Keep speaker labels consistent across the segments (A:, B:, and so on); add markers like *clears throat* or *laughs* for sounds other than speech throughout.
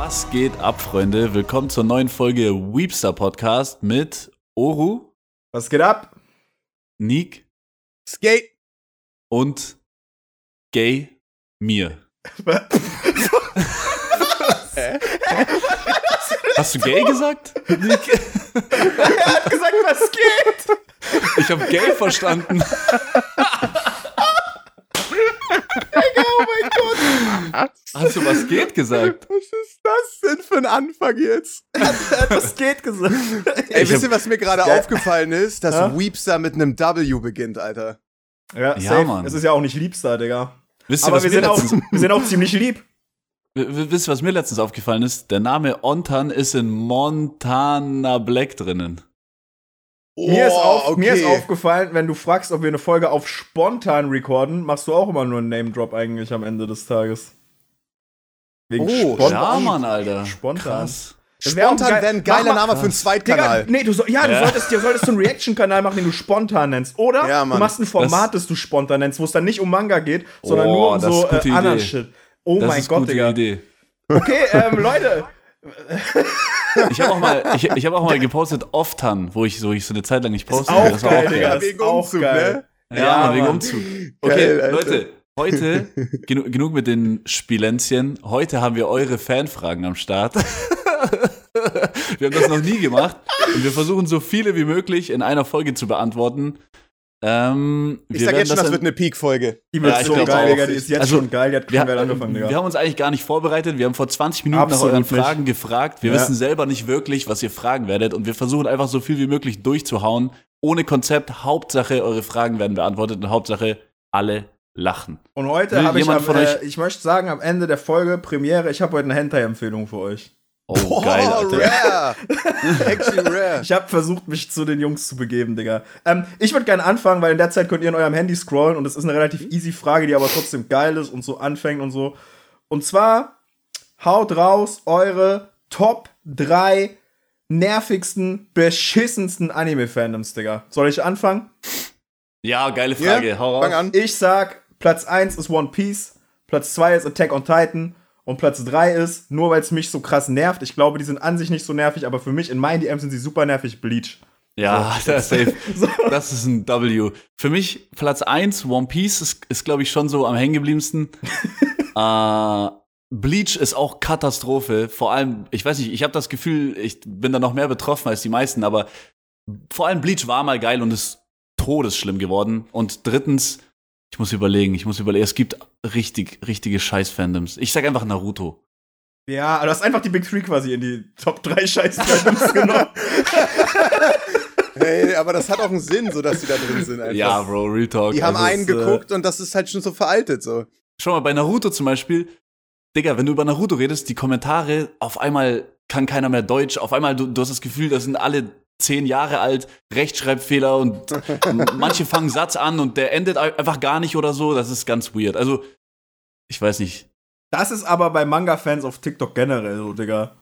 A: Was geht ab, Freunde? Willkommen zur neuen Folge Weepster Podcast mit Oru,
B: Was geht ab?
A: Nick
C: Skate.
A: und Gay mir. Hast du gay gesagt? Nick?
B: Er hat gesagt, was geht?
A: Ich habe gay verstanden. *laughs*
B: Oh mein Gott.
A: Hast du was geht gesagt?
C: Was ist das denn für ein Anfang jetzt? *laughs*
B: Er hat was geht gesagt.
C: Ey,
A: Ich
C: wisst ihr, was mir gerade
B: Ja.
C: aufgefallen ist? Dass
B: Ja?
C: Weepster mit einem W beginnt, Alter.
B: Ja,
A: Ja. Mann.
B: Es ist ja auch nicht Liebster, Digga.
A: Wisst ihr,
B: Aber
A: was
B: wir sind, auch, wir sind auch ziemlich lieb.
A: wisst ihr, was mir letztens aufgefallen ist? Der Name Ontan ist in Montana Black drinnen.
B: Mir, ist
C: Oh,
B: auf, mir ist aufgefallen, wenn du fragst, ob wir eine Folge auf spontan recorden, machst du auch immer nur einen Name-Drop eigentlich am Ende des Tages. Wegen
C: Oh,
B: spontan.
A: Ja, Mann, Alter.
B: Spontan.
A: Krass.
B: Das
C: Spontan
B: geil-
C: wäre ein geiler Name für einen Zweitkanal.
B: Digga, nee, du, soll, ja, du
A: Ja.
B: solltest, du solltest so einen Reaction-Kanal machen, den du spontan nennst. Oder
C: Ja,
B: du machst ein Format, das, du spontan nennst, wo es dann nicht um Manga geht, sondern
A: Oh,
B: nur um
A: das
B: so äh, anderen. Shit. Oh
A: Das
B: mein
A: ist
B: Gott,
A: gute
B: Digga.
A: Idee.
B: Okay, ähm, Leute. *laughs*
A: Ich habe auch mal, ich, ich habe auch mal gepostet Oftan, wo ich so, ich so eine Zeit lang nicht poste.
B: auch
A: das war
B: geil,
A: auch
B: Digga.
A: geil.
B: Das
C: Wegen Umzug,
B: geil.
A: Ja,
B: Ja,
A: Mann, wegen. Umzug. Okay,
C: Geil.
A: Leute, heute, genu genug mit den Spilenzchen. Heute haben wir eure Fanfragen am Start. *laughs* wir haben das noch nie gemacht und wir versuchen so viele wie möglich in einer Folge zu beantworten. Ähm,
C: Ich
A: wir
C: sag jetzt schon, das
A: dann-
C: wird eine Peak-Folge.
B: Die wird
A: Ja,
B: so geil,
A: auch.
B: Digga. Die ist jetzt
A: Also,
B: schon geil. Die hat
A: wir,
B: geil angefangen, Digga.
A: wir haben uns eigentlich gar nicht vorbereitet. Wir haben vor 20 Minuten
B: Absolut
A: nach euren
B: nicht.
A: Fragen gefragt. Wir
B: Ja.
A: wissen selber nicht wirklich, was ihr fragen werdet. Und wir versuchen einfach so viel wie möglich durchzuhauen. Ohne Konzept. Hauptsache, eure Fragen werden beantwortet. Und Hauptsache, alle lachen.
B: Und heute habe ich, am,
A: von
B: äh,
A: euch-
B: ich möchte sagen, am Ende der Folge Premiere, ich habe heute eine Hentai-Empfehlung für euch.
A: Oh, geil, Alter.
C: rare. Actually rare.
B: Ich habe versucht, mich zu den Jungs zu begeben, Digga. Ähm, ich würde gerne anfangen, weil in der Zeit könnt ihr in eurem Handy scrollen und es ist eine relativ easy Frage, die aber trotzdem geil ist und so anfängt und so. Und zwar, haut raus eure Top 3 nervigsten, beschissensten Anime-Fandoms, Digga. Soll ich anfangen?
A: Ja, geile Frage.
C: Ja,
A: Hau raus.
C: fang an.
B: Ich sag, Platz 1 ist One Piece, Platz 2 ist Attack on Titan und Platz 3 ist, nur weil es mich so krass nervt, ich glaube, die sind an sich nicht so nervig, aber für mich in meinen DMs sind sie super nervig, Bleach.
A: Ja, *laughs* das ist safe. *laughs* Das ist ein W. Für mich Platz 1, One Piece, ist, ist glaube ich, schon so am hängengebliebensten. *laughs* äh, Bleach ist auch Katastrophe. Vor allem, ich weiß nicht, ich habe das Gefühl, ich bin da noch mehr betroffen als die meisten, aber vor allem Bleach war mal geil und ist todesschlimm geworden. Und drittens, ich muss überlegen, ich muss überlegen, es gibt richtig, richtige Scheiß-Fandoms. Ich sag einfach Naruto.
B: Ja, aber du hast einfach die Big Three quasi in die Top 3 Scheiß-Fandoms *laughs* genommen.
C: Hey, aber das hat auch einen Sinn, so dass die da drin sind. Einfach.
A: Ja, Bro, Real Talk.
C: Die haben
A: Also,
C: einen
A: es, äh,
C: geguckt und das ist halt schon so veraltet, so.
A: Schau mal, bei Naruto zum Beispiel, Digga, wenn du über Naruto redest, die Kommentare, auf einmal kann keiner mehr Deutsch, auf einmal, du, du hast das Gefühl, das sind alle zehn Jahre alt, Rechtschreibfehler und *laughs* manche fangen Satz an und der endet ein- einfach gar nicht oder so, das ist ganz weird. Also, ich weiß nicht.
B: Das ist aber bei Manga-Fans auf TikTok generell so, Digga.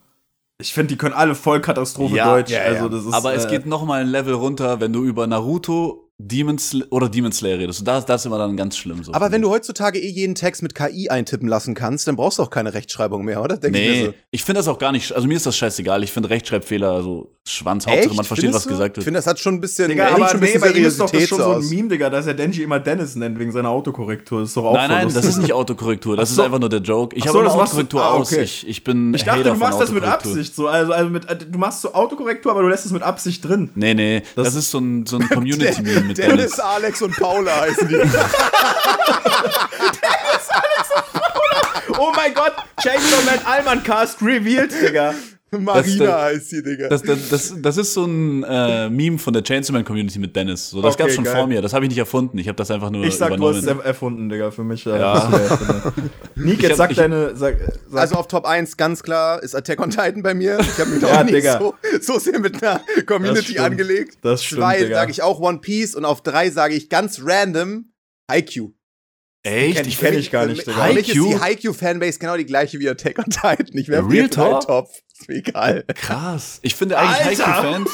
B: Ich finde, die können alle voll Katastrophe
A: Ja,
B: Deutsch.
C: ja, ja.
B: Also, das ist,
A: Aber es
B: äh,
A: geht noch mal ein Level runter, wenn du über Naruto, Demon oder Demon Slayer redest. Und das, das ist immer dann ganz schlimm so.
C: Aber wenn du heutzutage eh jeden Text mit KI eintippen lassen kannst, dann brauchst du auch keine Rechtschreibung mehr, oder? Denk ich
A: Nee,
C: so.
A: ich finde das auch gar nicht, also mir ist das scheißegal. Ich finde Rechtschreibfehler, also Schwanz, Hauptsache man versteht,
C: Findest
A: was
C: du?
A: gesagt
C: Ich
A: wird.
C: finde, das hat schon ein bisschen,
B: Digga, aber
C: schon ein
B: nee, bei ihm ist doch das schon
C: so
B: so ein
C: aus.
B: Meme, Digga, dass er Denji immer Dennis nennt wegen seiner Autokorrektur. Das ist doch auch
A: Nein,
B: voll
A: nein, das ist nicht *laughs* Autokorrektur. Das
B: so.
A: ist einfach nur der Joke. Ich habe
B: so, machst du-
A: Autokorrektur
B: ah,
A: aus.
B: okay.
A: Ich, ich bin
B: Ich dachte,
A: Hater
B: du machst das mit. Absicht. So, also, also mit, äh, du machst so Autokorrektur, aber du lässt es mit Absicht drin.
A: Nee, nee, das,
B: Das-
A: ist so ein, so ein *laughs* Community-Meme mit
C: Dennis,
A: Dennis.
C: Alex und Paula *laughs* heißen die.
B: Oh mein Gott, Man Alman Cast revealed, Digga. *laughs*
C: Marina
A: das-
C: heißt die, Digga.
A: Das, das, das, das ist so ein äh, Meme von der Chainsaw Man Community mit Dennis. So, das
B: Okay,
A: gab's schon
B: geil.
A: vor mir. Das habe ich nicht erfunden. Ich habe das einfach nur
B: Ich sag, du
A: übernommen.
B: hast es er- erfunden, Digga, für mich. Äh,
A: Ja.
B: das. *laughs* Nick, jetzt
A: hab-
B: sag
A: ich-
B: deine. Sag, sag,
C: Also auf Top 1 ganz klar ist Attack on Titan bei mir. Ich habe mich da
B: Ja,
C: auch nicht
B: Digga.
C: so, so sehr mit einer
B: Das
C: Community
B: stimmt.
C: angelegt.
B: Das stimmt,
C: Zwei sage ich auch One Piece und auf drei sage ich ganz random Haikyuu.
A: Echt?
B: kenn-
A: Ich,
B: kenn ich gar nicht,
C: Für mich ist die? Haikyuu-Fanbase genau die gleiche wie Attack on Titan. Ich werfe
A: Real Talk?
C: Topf. Ist mir egal.
A: krass. Ich finde eigentlich
B: Alter!
A: Haikyuu-Fans.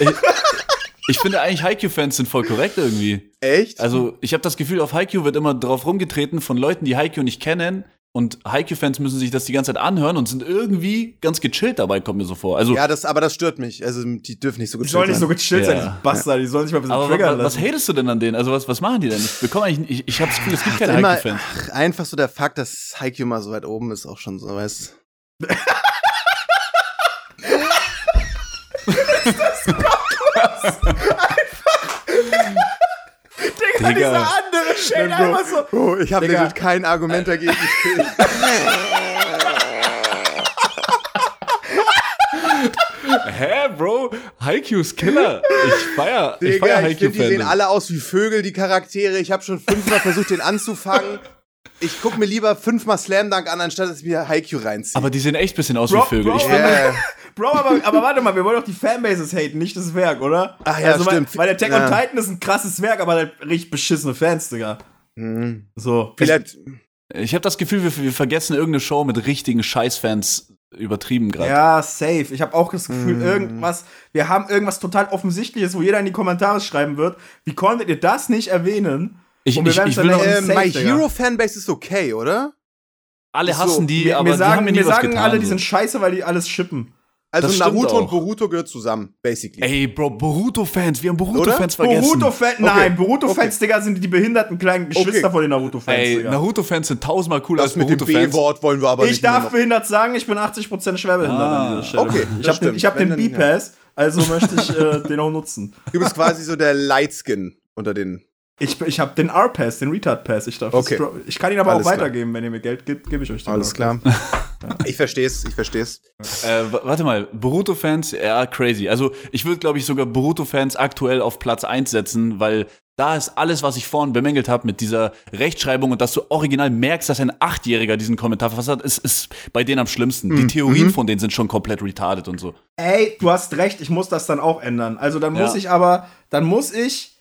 A: ich, *laughs* ich finde eigentlich Haikyuu-Fans sind voll korrekt irgendwie.
C: Echt?
A: Also, ich habe das Gefühl, auf Haikyuu wird immer drauf rumgetreten von Leuten, die Haikyuu nicht kennen, und Haikyuu-Fans müssen sich das die ganze Zeit anhören und sind irgendwie ganz gechillt dabei, kommt mir so vor. Also,
C: Ja, das, aber das stört mich. Also, die dürfen nicht so
B: Die
C: gut
B: sollen nicht so
C: sein.
B: gechillt
A: Ja.
B: sein, die Bastard. Die sollen sich mal ein bisschen
A: aber
B: triggern
A: was, was
B: lassen.
A: hatest du denn an denen? Also, was, was machen die denn? Ich bekomme eigentlich, ich, ich habe das Gefühl, es gibt keine
C: Immer, ach, einfach so der Fakt, dass Haikyuu mal so weit oben ist, auch schon so, weißt *laughs* *laughs*
B: Digga,
A: Digga.
B: dieser andere Shade einfach so.
C: Bro, ich habe legit kein Argument dagegen. Ich, *laughs*
A: Hä, Bro? Haikyuu's Killer. Ich feier, ich
C: Digga,
A: feier
C: ich finde, die sehen alle aus wie Vögel, die Charaktere. Ich habe schon fünfmal versucht, den anzufangen. Ich guck mir lieber fünfmal Slam Dunk an, anstatt dass ich mir Haikyuu reinziehe.
A: Aber die sehen echt ein bisschen aus
B: Bro,
A: wie Vögel.
B: Bro,
A: Ich
C: Yeah.
B: Bro, aber, aber warte mal, wir wollen doch die Fanbases haten, nicht das Werk, oder?
C: Ach ja,
B: also,
C: stimmt.
B: Weil, weil Attack
C: Ja.
B: on Titan ist ein krasses Werk, aber halt richtig beschissene Fans, Digga.
C: Hm.
B: So.
C: Vielleicht,
A: ich habe das Gefühl, wir, wir vergessen irgendeine Show mit richtigen Scheißfans übertrieben gerade.
B: Ja, safe. Ich habe auch das Gefühl,
C: Mhm.
B: irgendwas, wir haben irgendwas total Offensichtliches, wo jeder in die Kommentare schreiben wird. Wie konntet ihr das nicht erwähnen?
A: Ich,
B: Und wir
A: ich, ich will noch,
C: äh,
B: safe,
C: My. Hero Fanbase ist okay, oder?
A: alle
C: so,
A: hassen die,
B: Wir,
A: aber
B: wir
A: die
B: sagen,
A: haben mir nie
B: wir
A: was
B: sagen
A: getan.
B: alle, die
A: so.
B: sind scheiße, weil die alles shippen.
C: Also Naruto und. Boruto gehört zusammen, basically.
A: Ey, Bro, Boruto-Fans, wir haben Boruto-Fans vergessen.
B: Boruto-Fans,
C: Okay.
B: nein, Boruto-Fans, Digga, sind die behinderten kleinen Geschwister
C: Okay.
B: von den Naruto-Fans,
A: Ey. Naruto-Fans sind tausendmal cooler
C: das
A: als
C: mit dem
A: Boruto-Fans.
C: B-Wort wollen wir aber
B: ich
C: nicht mehr
B: darf behindert sagen, ich bin 80% schwerbehindert
A: Ah,
B: an dieser Stelle.
C: okay,
B: ich habe den, ich hab den
C: Wenn
B: B-Pass, also möchte ich äh, *laughs* den auch nutzen.
C: Du bist quasi so der Lightskin unter den.
B: Ich, ich habe den R-Pass, den Retard-Pass. Ich, darf
C: Okay.
B: ich kann ihn aber
C: Alles
B: auch
C: klar.
B: weitergeben, wenn ihr mir Geld gibt, gebe ich euch den
C: Alles klar. Ich versteh's, ich versteh's.
A: Äh, w- warte mal, Boruto-Fans, ja, crazy. Also, ich würde, glaube ich, sogar Boruto-Fans aktuell auf Platz 1 setzen, weil da ist alles, was ich vorhin bemängelt habe mit dieser Rechtschreibung und dass du original merkst, dass ein Achtjähriger diesen Kommentar verfasst hat, ist, ist bei denen am schlimmsten.
C: Mhm.
A: Die Theorien von denen sind schon komplett retarded und so.
B: Ey, du hast recht, ich muss das dann auch ändern. Also dann muss
A: Ja.
B: ich aber, dann muss ich,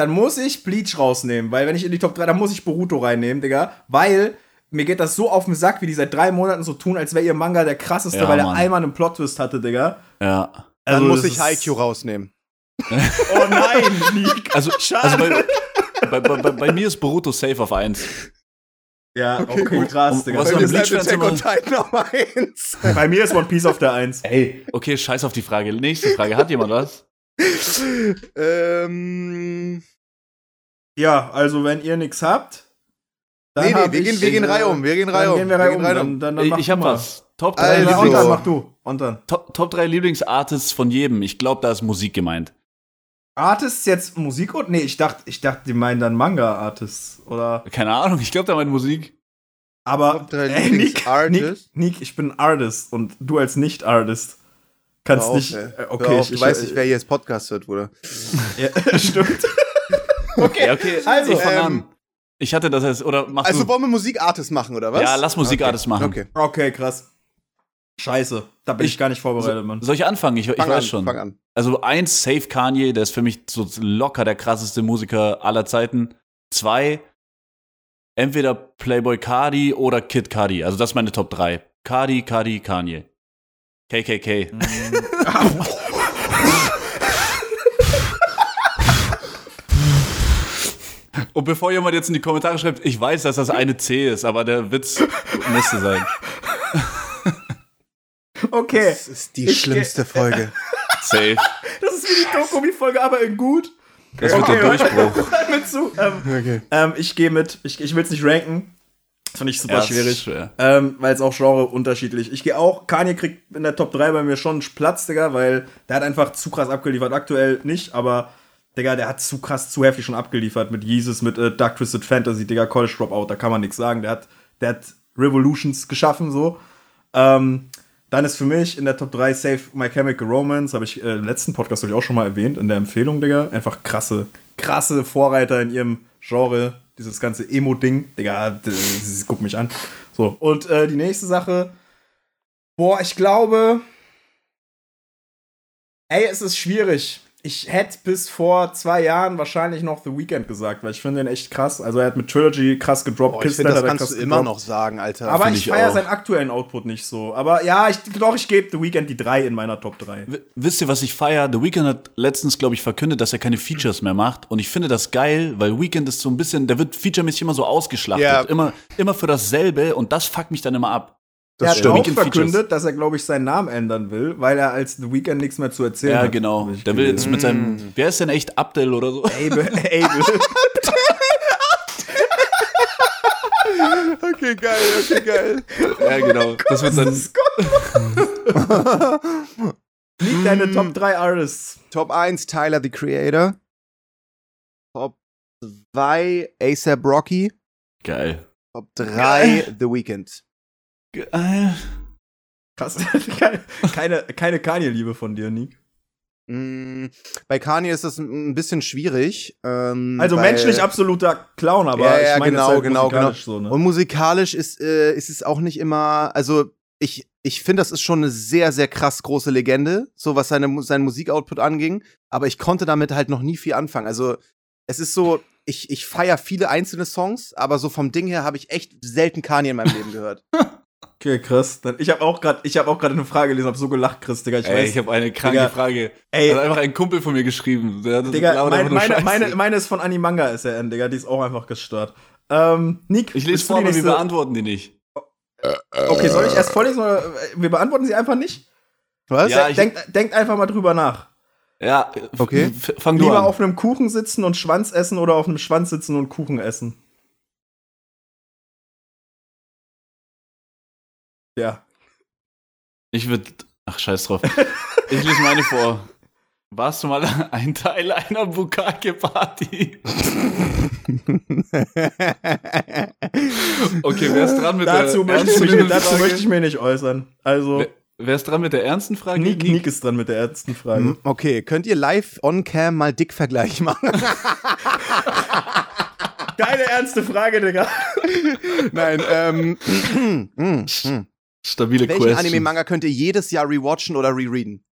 B: dann muss ich Bleach rausnehmen, weil wenn ich in die Top 3, dann muss ich Boruto reinnehmen, Digga, weil mir geht das so auf den Sack, wie die seit drei Monaten so tun, als wäre ihr Manga der krasseste,
A: Ja,
B: weil er
A: Mann.
B: einmal einen Plot-Twist hatte, Digga.
A: Ja.
C: Dann
B: Also,
C: muss ich Haikyuu rausnehmen. *laughs*
B: Oh nein, *laughs* Nick.
A: Also,
B: Schade.
A: also bei, bei, bei, bei, mir ist Boruto safe auf 1.
B: Ja, okay, krass,
A: Und
B: Digga.
A: was
B: Bei mir,
A: Bleach-
B: ist,
C: Attack on Titan auf eins. *laughs*
B: bei mir ist One Piece auf der 1.
A: Ey, okay, scheiß auf die Frage. Nächste Frage. Hat jemand was?
C: ähm,
B: Ja, also wenn ihr nichts habt, dann
C: nee, nee,
B: hab
C: wir
B: ich,
C: gehen, wir gehen
B: äh,
C: Reihe um, wir gehen Reihe
B: Dann
C: um.
B: gehen wir Reihe um. Dann, dann, dann
A: Ich, ich hab
B: mal.
A: was. Top 3,
C: Also-
A: Lieblings
B: dann mach du. Und dann.
A: Top, Top 3 Lieblingsartists von jedem. Ich glaube, da ist Musik gemeint.
B: Artists jetzt Musik und nee, ich dachte, ich dachte, die meinen dann Manga-Artists oder.
A: Keine Ahnung, ich glaube, da meint Musik.
B: Aber
C: Top drei
B: ey, Nick, Nick? Nick, ich bin Artist und du als Nicht-Artist kannst
C: Hör auf,
B: nicht.
C: ey.
B: äh, okay,
C: auf,
B: ich,
C: du
B: ich,
C: weißt nicht, wer hier das Podcast hört, Bruder. *laughs*
B: Ja, stimmt. *laughs* okay,
A: Ja, okay,
B: also,
A: ich fang
C: ähm,
A: an. Ich hatte das jetzt, oder mach
C: Also
A: du.
C: wollen wir Musikartist machen, oder was?
A: Ja, lass Musikartist machen.
C: Okay.
B: okay, krass. Scheiße, da bin ich,
A: Ich-
B: gar nicht vorbereitet, Mann.
A: Soll ich anfangen? Ich, ich weiß
C: an,
A: schon.
C: fang an.
A: Also eins, Safe Kanye, der ist für mich so locker der krasseste Musiker aller Zeiten. Zwei, entweder Playboy Cardi oder Kid Cardi. Also das ist meine Top 3. Cardi, Cardi, Kanye. KKK. *laughs* *laughs* Und bevor jemand jetzt in die Kommentare schreibt, ich weiß, dass das eine C ist, aber der Witz musste sein. *laughs*
B: Okay,
C: Das ist die
B: Ich-
C: schlimmste Folge. *laughs*
A: Safe.
B: das ist wie die Dokumi-Folge, aber in gut.
A: Das wird der Durchbruch. *laughs*
B: Mir zu. Ähm,
C: Okay.
B: ähm, ich gehe mit. Ich, ich will es nicht ranken. Das finde ich super
A: Ja,
B: schwierig.
A: schwer.
B: Ähm, weil es auch Genre unterschiedlich. Ich gehe auch, Kanye kriegt in der Top 3 bei mir schon einen Platz, Digga, weil der hat einfach zu krass abgeliefert. Aktuell nicht, aber Digga, der hat zu krass, zu heftig schon abgeliefert mit Jesus, mit äh, Dark Twisted Fantasy, Digga, College Dropout, da kann man nichts sagen. Der hat, der hat Revolutions geschaffen, so. Ähm, dann ist für mich in der Top 3 Safe My Chemical Romance, habe ich äh, im letzten Podcast ich auch schon mal erwähnt, in der Empfehlung, Digga. Einfach krasse, krasse Vorreiter in ihrem Genre. Dieses ganze Emo-Ding, Digga, guck mich an. So, und äh, die nächste Sache. Boah, ich glaube. Ey, es ist schwierig. Ich hätte bis vor zwei Jahren wahrscheinlich noch The Weeknd gesagt, weil ich finde den echt krass. Also er hat mit Trilogy krass gedroppt.
C: Boah, ich finde, das kannst du immer noch sagen, Alter.
B: Aber
A: Find
B: ich
A: ich
B: feiere seinen aktuellen Output nicht so. Aber ja, ich doch, ich gebe The Weeknd die drei in meiner Top 3.
A: W- Wisst ihr, was ich feier? The Weeknd hat letztens, glaube ich, verkündet, dass er keine Features mehr macht. Und ich finde das geil, weil Weeknd ist so ein bisschen, der wird featuremäßig immer so ausgeschlachtet.
C: Ja.
A: Immer, immer für dasselbe und das fuckt mich dann immer ab.
B: Er hat
A: stimmt.
B: auch
A: Weeknd Features.
B: verkündet, dass er, glaube ich, seinen Namen ändern will, weil er als The Weeknd nichts mehr zu erzählen
A: Ja,
B: hat.
A: genau.
B: hab ich
A: Der will jetzt mit seinem, wer ist denn echt Abdel oder so?
B: Abel, *laughs* Abel.
C: Okay, geil, okay, geil.
A: ja, genau. Das wird dann,
B: Liegt deine Top 3 Artists.
C: Top 1, Tyler, the Creator. Top 2, ASAP Rocky.
A: geil.
C: Top 3, The Weeknd.
A: Geil.
B: Krass. *laughs* keine, keine, Kanye-Liebe von dir, Nick.
C: Mm, Bei Kanye ist das ein bisschen schwierig. ähm,
B: Also
C: weil-
B: menschlich absoluter Clown, aber
C: Ja, ja,
B: ich meine
C: genau,
B: halt
C: genau,
B: musikalisch so, ne?
C: Und musikalisch ist, äh, ist es auch nicht immer, also ich, ich finde, das ist schon eine sehr, sehr krass große Legende, so was seine, seinen Musikoutput anging. Aber ich konnte damit halt noch nie viel anfangen. Also es ist so, ich, ich feiere viele einzelne Songs, aber so vom Ding her habe ich echt selten Kanye in meinem Leben gehört. *laughs*
B: Okay, Chris. Dann, ich habe auch gerade, ich habe auch gerade eine Frage gelesen, hab so gelacht, Chris, Digga. Ich
A: Ey,
B: weiß.
A: ich habe eine kranke
B: Digga,
A: Frage.
B: ey.
A: Hat einfach ein Kumpel von mir geschrieben. Der hat
B: Digga,
A: labert
B: meine, meine, meine, meine ist von Animanga SRN, Digga. Die ist auch einfach gestört. Ähm, Nick,
A: ich lese vor, aber wir beantworten die nicht.
B: Okay, soll ich erst vorlesen oder äh, wir beantworten sie einfach nicht?
C: Was?
A: Ja,
B: denkt, denkt einfach mal drüber nach.
A: Ja,
C: Okay.
A: fang du
B: Lieber
A: an.
B: auf einem Kuchen sitzen und Schwanz essen oder auf einem Schwanz sitzen und Kuchen essen? Ja.
A: Ich würde. Ach, scheiß drauf. *laughs* Ich lese meine vor. Warst du mal *laughs* ein Teil einer Bukake-Party? *laughs* Okay, wer ist dran mit
B: Dazu,
A: der
B: möchte ich, mich,
A: ernsten
B: dazu
A: Frage?
B: möchte ich mich nicht äußern. Also,
A: Wer, wer ist dran mit der ernsten Frage?
B: Nick, Nick ist dran mit der ersten Frage.
C: Hm, okay, könnt ihr live on cam mal Dick-Vergleich machen?
B: Geile ernste Frage, Digga.
C: Nein, ähm.
A: Stabile
C: Welchen
A: Question.
C: Anime-Manga könnt ihr jedes Jahr rewatchen oder rereaden?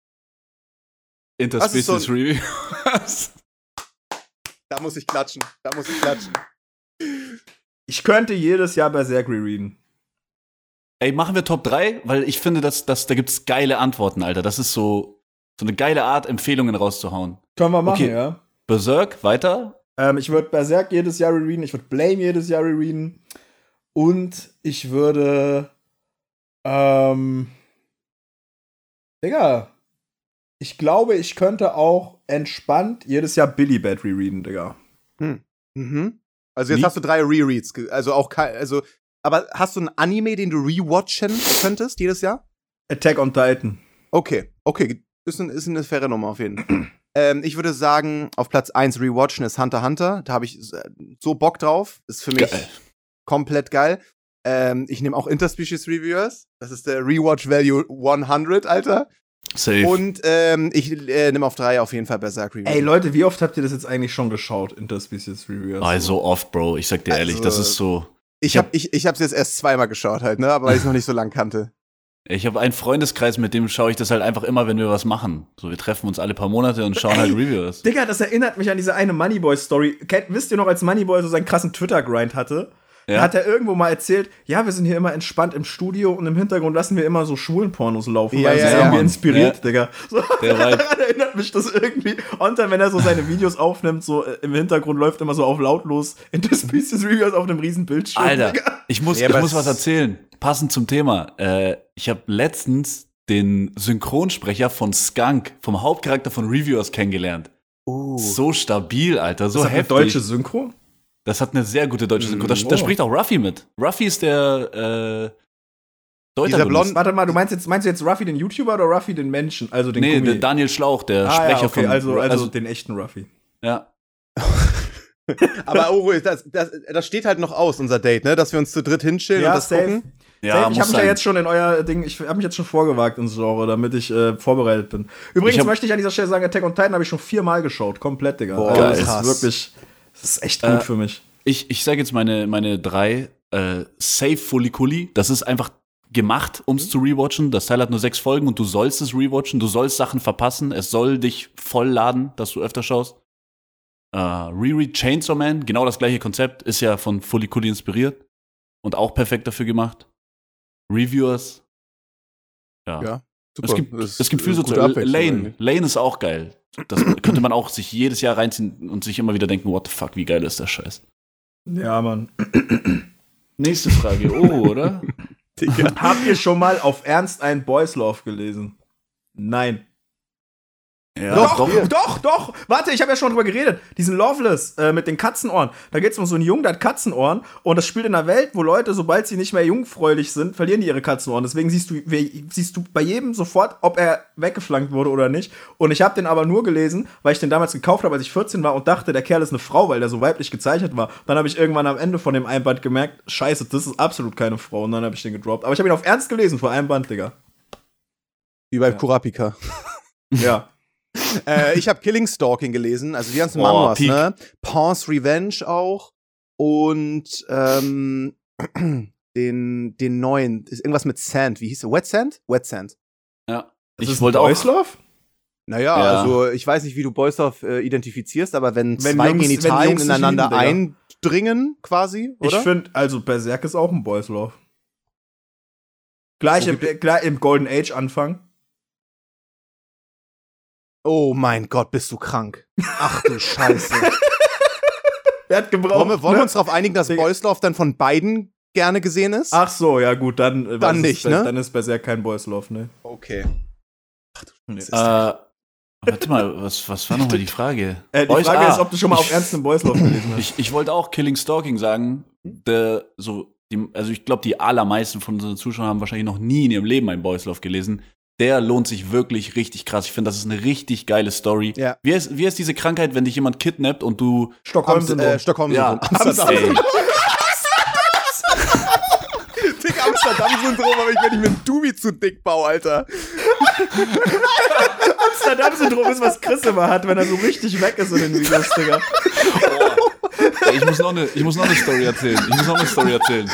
A: Interspecies
C: so
A: Review. *laughs*
C: Da muss ich klatschen. Da muss ich klatschen.
B: Ich könnte jedes Jahr Berserk rereaden.
A: Ey, machen wir Top 3? Weil ich finde, dass, dass, da gibt's geile Antworten, Alter. Das ist so, so eine geile Art, Empfehlungen rauszuhauen.
B: Können wir machen,
A: Okay.
B: ja.
A: Berserk, weiter?
B: Ähm, ich würde Berserk jedes Jahr rereaden, ich würde Blame jedes Jahr rereaden. Und ich würde. Ähm. Digga. Ich glaube, ich könnte auch entspannt jedes Jahr Billy Bat rereaden, Digga.
C: Mhm. Also jetzt
A: Nie-
C: hast du drei Rereads. Also auch kein, also, aber hast du ein Anime, den du rewatchen könntest jedes Jahr?
B: Attack on Titan.
C: Okay, okay. Ist, ein, ist eine faire Nummer auf jeden Fall. *clears throat* ähm, ich würde sagen, auf Platz 1 rewatchen ist Hunter x Hunter. Da habe ich so Bock drauf. Ist für mich
A: Geil.
C: komplett geil. Ähm, ich nehme auch Interspecies Reviewers. Das ist der Rewatch Value 100, Alter.
A: Safe.
C: Und ähm, ich äh, nehme auf 3 auf jeden Fall Berserk Review.
B: Ey, Leute, wie oft habt ihr das jetzt eigentlich schon geschaut, Interspecies Reviewers?
A: Ah, so oft, Bro. Ich sag dir
C: Also-
A: ehrlich, das ist so.
C: ich habe ich, ich hab's jetzt erst zweimal geschaut halt, ne? Aber weil ich es noch nicht so lang kannte.
A: Ich habe einen Freundeskreis, mit dem schaue ich das halt einfach immer, wenn wir was machen. So, wir treffen uns alle paar Monate und schauen
B: Ey,
A: halt Reviews.
B: Digga, das erinnert mich an diese eine Moneyboy-Story. Kennt- Wisst ihr noch, als Moneyboy so seinen krassen Twitter-Grind hatte? Da
A: Ja.
B: hat er irgendwo mal erzählt, ja, wir sind hier immer entspannt im Studio und im Hintergrund lassen wir immer so Schwulenpornos laufen,
C: Ja,
B: weil
C: ja,
B: sie
C: ja,
B: irgendwie inspiriert,
A: Ja.
B: Digga. So, daran *laughs* erinnert mich das irgendwie. Und dann, wenn er so seine Videos aufnimmt, so äh, im Hintergrund läuft immer so auf lautlos Interspecies Reviewers auf einem riesen Bildschirm.
A: Alter,
B: Digga.
A: ich muss,
C: Ja,
A: ich muss was erzählen. Passend zum Thema. Äh, ich habe letztens den Synchronsprecher von Skunk, vom Hauptcharakter von Reviewers kennengelernt.
C: Uh.
A: So stabil, Alter, so
B: ist das eine
A: heftig.
B: deutsche Synchro?
A: Das hat eine sehr gute deutsche Synchro. Da,
B: Mm,
A: da
B: oh.
A: spricht auch Ruffy mit. Ruffy ist der äh, Deuter
C: Dieser blond-
B: Warte mal, du meinst jetzt, meinst du jetzt Ruffy den YouTuber oder Ruffy den Menschen? Also den
A: Nee, Daniel Schlauch, der
B: ah,
A: Sprecher
B: ja, okay,
A: von
B: also, also,
A: also
B: den echten Ruffy.
A: ja. *laughs*
C: Aber oh, das, das, das steht halt noch aus, unser Date, ne? Dass wir uns zu dritt hinchillen und das gucken.
A: Ja,
B: Safe, ich
A: muss
B: habe mich ja
A: sein.
B: jetzt schon in euer Ding, ich habe mich jetzt schon vorgewagt ins Genre, damit ich äh, vorbereitet bin. Übrigens
A: Ich
B: möchte ich an dieser Stelle sagen, Attack on Titan habe ich schon viermal geschaut, komplett, Digga.
C: Boah,
B: also, das ist wirklich, das ist echt gut
A: Äh,
B: für mich.
A: Ich, ich sage jetzt meine, meine drei. Äh, Safe Fully Kuli. Das ist einfach gemacht, um es zu rewatchen. Das Teil hat nur sechs Folgen und du sollst es rewatchen. Du sollst Sachen verpassen. Es soll dich voll laden, dass du öfter schaust. Äh, Reread Chainsaw Man, genau das gleiche Konzept, ist ja von Fully Cooley inspiriert und auch perfekt dafür gemacht. Reviewers. Ja.
C: Ja,
A: Es gibt,
C: Das
A: es gibt viel so zu. Lane. Lane ist auch geil. Das *clears throat* könnte man auch sich jedes Jahr reinziehen und sich immer wieder denken, what the fuck, wie geil ist der Scheiß.
B: Ja, Mann. *clears throat*
A: Nächste Frage. Oh, oder? *laughs*
B: Habt ihr schon mal auf Ernst einen Boys Love gelesen? Nein.
A: Ja,
B: doch, doch, doch, Warte, ich habe ja schon drüber geredet. Diesen Loveless äh, mit den Katzenohren. Da geht es um so einen Jungen, der hat Katzenohren. Und das spielt in einer Welt, wo Leute, sobald sie nicht mehr jungfräulich sind, verlieren die ihre Katzenohren. Deswegen siehst du, wie- siehst du bei jedem sofort, ob er weggeflankt wurde oder nicht. Und ich habe den aber nur gelesen, weil ich den damals gekauft habe, als ich 14 war und dachte, der Kerl ist eine Frau, weil der so weiblich gezeichnet war. Dann habe ich irgendwann am Ende von dem Einband gemerkt, scheiße, das ist absolut keine Frau. Und dann habe ich den gedroppt. Aber ich habe ihn auf Ernst gelesen vor einem Band, Digga.
C: Wie bei Kurapika.
B: Ja. *laughs*
C: äh, ich habe Killing Stalking gelesen, also die ganzen
A: Oh,
C: Mangas,
A: Peak.
C: ne? Pawn's Revenge auch und ähm, *clears throat* den, den neuen, ist irgendwas mit Sand, wie hieß der? Wet Sand? Wet Sand.
A: Ja.
B: Das
A: Ich
B: ist
A: wollte
B: ein
A: auch.
B: Boys Love?
C: Naja,
A: Ja.
C: also ich weiß nicht, wie du Boysdorf äh, identifizierst, aber wenn,
B: Wenn
C: zwei
B: Jungs- wenn
C: Genitalien
B: Jungs sich
C: ineinander
B: lieben,
C: eindringen, quasi, oder?
B: Ich finde, also Berserk ist auch ein Boys Love. Gleich, im, äh, gleich im Golden Age Anfang.
C: Oh mein Gott, bist du krank. Ach du *laughs* Scheiße.
B: Er hat gebraucht.
C: wollen wir, wollen wir
B: ne?
C: uns darauf einigen, dass. Boysdorf dann von beiden gerne gesehen ist?
B: Ach so, ja gut, dann, äh,
C: Dann
B: was
C: nicht,
B: ist,
C: ne?
B: Dann ist Berserk kein Boys Love, ne?
C: Okay.
B: Nee.
C: ist-
A: Äh, warte mal, was, was war nochmal die Frage? *laughs*
B: Äh, die
A: Boys-
B: Frage
A: ah,
B: ist, ob du schon mal auf Ernst einen Boys Love *clears throat* gelesen hast.
A: Ich, ich wollte auch Killing Stalking sagen. Der, so, die, also ich glaube, die allermeisten von unseren Zuschauern haben wahrscheinlich noch nie in ihrem Leben einen Boys Love gelesen. Der lohnt sich wirklich richtig krass. Ich finde, das ist eine richtig geile Story.
C: Ja.
A: Wie ist, wie ist diese Krankheit, wenn dich jemand kidnappt und du
B: Stockholm
C: Amst
B: sind
C: äh, Stockholm
A: Ja,
C: Amsterdam. *laughs* Dick Amsterdam-Syndrom, aber ich, wenn ich mir ein Dubi zu dick baue, Alter. *laughs*
B: Amsterdam-Syndrom ist, was Chris immer hat, wenn er so richtig weg ist in den Videos, Digga.
A: Ey, ich muss noch eine, ich muss noch eine Story erzählen. Ich muss noch eine Story erzählen.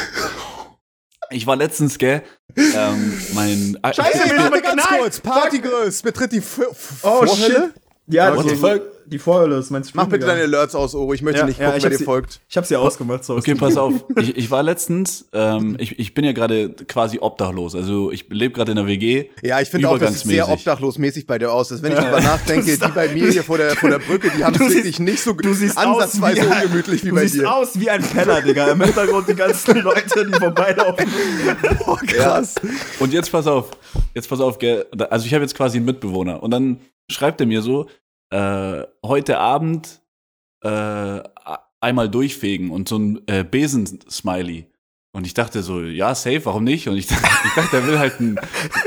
A: Ich war letztens, gell, ähm, mein
B: Scheiße,
C: Ich
B: aber
C: ganz kurz. Partygirls betritt die F
B: Oh,
C: Vorhölle.
B: shit. Ja,
A: What the fuck?
B: Die Vorhölle ist mein Stream.
C: Mach bitte
B: gegangen.
C: deine Alerts aus, Oro. Ich möchte
B: Ja,
C: nicht
B: ja,
C: gucken,
B: ich
C: wer dir
B: sie-
C: folgt.
B: Ich hab's ja ausgemacht, so.
A: Okay, pass auf. *laughs* Ich, ich war letztens, ähm, ich, ich bin ja gerade quasi obdachlos. Also ich lebe gerade in der WG.
C: Ja, ich finde auch, das sieht sehr obdachlosmäßig bei dir aus. Dass, wenn ich drüber nachdenke, *laughs* die bei mir hier vor der, vor der Brücke, die haben
B: Du
C: es
B: siehst-
C: wirklich nicht so
B: du siehst aus
C: ansatzweise
B: wie ein-
C: ungemütlich wie
B: Du
C: bei
B: siehst
C: dir.
B: aus wie ein Penner, Digga. Im Hintergrund die ganzen Leute, die vorbeilaufen. *laughs*
C: Oh, krass.
A: Und jetzt pass auf, jetzt pass auf, gell. Also ich habe jetzt quasi einen Mitbewohner. Und dann schreibt er mir so, äh, heute Abend äh, einmal durchfegen und so ein äh, Besen-Smiley. Und ich dachte so, ja, safe, warum nicht? Und ich, *laughs* ich dachte, der will halt einen,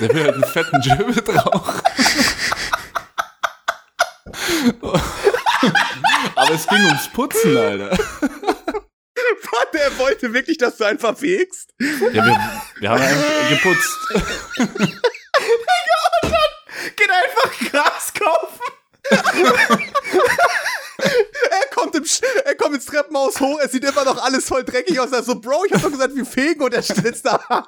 A: der will halt einen fetten Jibbit rauchen. *laughs* Aber es ging ums Putzen, Alter.
C: Der wollte wirklich, dass du einfach fegst.
A: Ja, wir, wir haben einfach geputzt. *laughs*
B: Geht einfach Gras kaufen.
C: Er kommt, im, Sch- er kommt ins Treppenhaus hoch, es sieht immer noch alles voll dreckig aus. Er so, Bro, ich hab doch gesagt, wir fegen und er sitzt da. *laughs*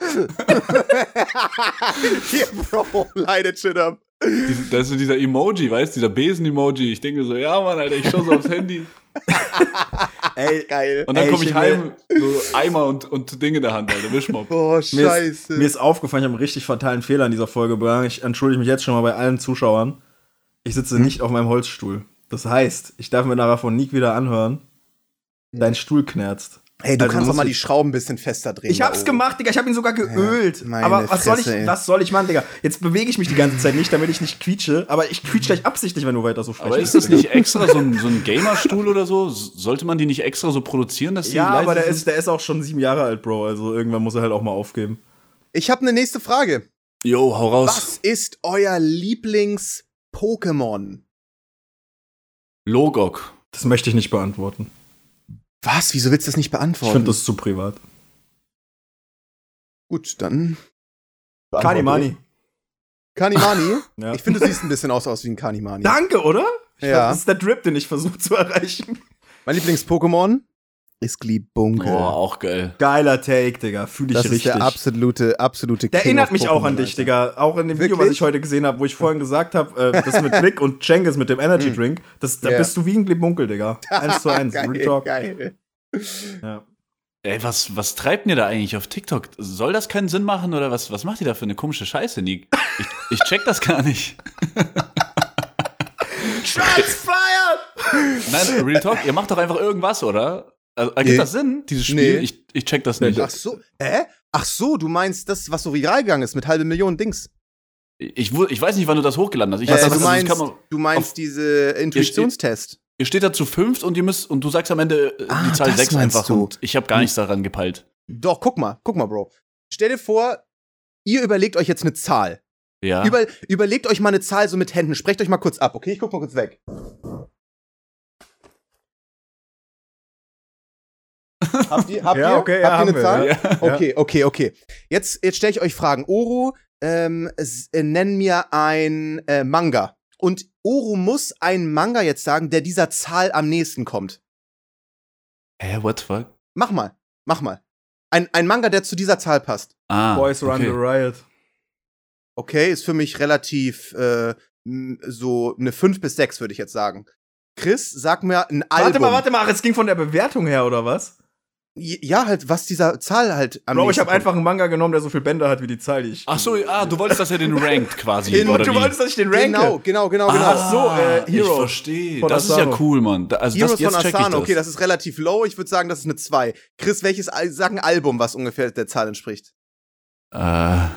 C: Hier, Bro, leidet shit ab.
A: Diese- Das ist so dieser Emoji, weißt du, dieser Besen-Emoji. Ich denke so, ja, Mann, Alter, ich schaue so aufs Handy. *laughs*
B: Ey,
C: Geil.
A: Und dann komme ich heim, so Eimer und, und Ding in der Hand, Alter, Wischmopp. *laughs*
C: Oh,
B: Mir
C: scheiße.
B: ist, mir ist aufgefallen, ich habe einen richtig fatalen Fehler in dieser Folge begangen. Ich entschuldige mich jetzt schon mal bei allen Zuschauern. Ich sitze
C: Hm?
B: nicht auf meinem Holzstuhl. Das heißt, ich darf mir nachher von Nick wieder anhören, dein Stuhl knerzt.
C: Ey, du
B: Also
C: kannst doch mal die Schrauben ein bisschen fester drehen.
B: Ich hab's gemacht, Digga. Ich hab ihn sogar geölt.
C: meine
B: aber was soll ich,
C: Fresse, ey.
B: was soll ich machen, Digga? Jetzt bewege ich mich die ganze Zeit nicht, damit ich nicht quietsche. Aber ich quietsche gleich absichtlich, wenn du weiter so
A: Aber
B: sprichst.
A: ist das nicht extra so ein, so ein Gamerstuhl oder so? Sollte man die nicht extra so produzieren, dass die
B: Ja, aber der
A: sind?
B: ist, der ist auch schon sieben Jahre alt, Bro. Also irgendwann muss er halt auch mal aufgeben.
C: Ich habe eine nächste Frage.
A: Jo, hau raus.
C: Was ist euer Lieblings-Pokémon?
A: Logok.
B: Das möchte ich nicht beantworten.
C: Was? Wieso willst du das nicht
B: Ich
C: beantworten?
B: finde das zu privat.
C: Gut, dann.
B: Kanimani.
C: Kanimani? *laughs*
B: Ja.
C: Ich finde, du siehst ein bisschen aus, aus wie ein Kanimani.
B: Danke, oder? Ich
C: Ja.
B: glaub, das ist der Drip, den ich versuche zu erreichen.
C: Mein Lieblings-Pokémon Iskli Bunke.
A: Oh, auch geil.
B: Geiler Take, Digga. Fühle ich
C: das
B: richtig.
C: ist der absolute, absolute
B: Der
C: King
B: erinnert mich auch an dich. Digga. Auch in dem Video, was
C: Wirklich?
B: ich heute gesehen habe, wo ich vorhin gesagt habe, äh, das mit *laughs* Blick und Cengiz mit dem Energy Drink, das, da
C: Ja.
B: bist du wie ein Glibunkel, Digga. *laughs* Eins zu eins.
C: geil,
B: Real Talk.
C: geil.
B: Ja.
A: Ey, was, was treibt ihr da eigentlich auf TikTok? Soll das keinen Sinn machen oder was, was macht ihr da für eine komische Scheiße, Nick? Ich, ich check das gar nicht.
B: Shots fired!
A: Nein, Real Talk, ihr macht doch einfach irgendwas, oder? Also, ergibt
C: Nee.
A: das Sinn, dieses Spiel?
C: Nee.
A: Ich, ich check das nicht.
C: Ach so, hä? Ach so, du meinst das, was so viral gegangen ist mit halbe Million Dings.
A: Ich, ich weiß nicht, wann du das hochgeladen hast. Ich
C: Äh,
A: weiß,
C: du,
A: das, das
C: meinst,
A: man,
C: du meinst diese Intuitionstest.
A: ihr steht da zu fünft und ihr müsst und du sagst am Ende äh,
C: Ah,
A: die Zahl
C: das
A: 6
C: meinst
A: einfach
C: du.
A: und ich habe gar nichts daran gepeilt.
C: Doch, guck mal, guck mal, Bro. Stell dir vor, ihr überlegt euch jetzt eine Zahl.
A: Ja.
C: Über, überlegt euch mal eine Zahl so mit Händen. Sprecht euch mal kurz ab, okay? Ich guck mal kurz weg. Habt ihr, habt
B: Ja,
C: ihr?
B: okay, ja,
C: habt ihr eine Zahl?
A: ja.
C: Okay, okay, okay. Jetzt, jetzt stelle ich euch Fragen. Oro, ähm, äh, nenn mir ein äh, Manga. Und Oro muss einen Manga jetzt sagen, der dieser Zahl am nächsten kommt.
A: Hä, what the fuck?
C: Mach mal, mach mal. Ein, ein Manga, der zu dieser Zahl passt.
A: Ah,
B: Boys Run
A: okay.
B: the Riot.
C: Okay, ist für mich relativ äh, so eine 5 bis 6, würde ich jetzt sagen. Chris, sag mir ein Album.
B: Warte mal, warte mal, ach, es ging von der Bewertung her, oder was?
C: Ja, halt, was dieser Zahl halt am
B: Bro, ich habe einfach einen Manga genommen, der so viel Bänder hat wie die Zahl, die ich.
A: Ach so, ah, du wolltest, dass er den rankt quasi.
C: Den-
A: oder
B: du
A: wie?
B: wolltest, dass ich den ranke.
C: Genau, genau, genau, genau.
B: Ach so, äh,
A: Ich
B: Hero
A: verstehe.
B: von
A: Das ist
B: Asano.
A: ja cool, Mann. Da- Also
C: Heroes
A: das, jetzt
C: von
A: check ich
C: Asano,
A: das.
C: okay, das ist relativ low. Ich würde sagen, das ist eine 2. Chris, welches, sag ein Album, was ungefähr der Zahl entspricht?
A: Äh,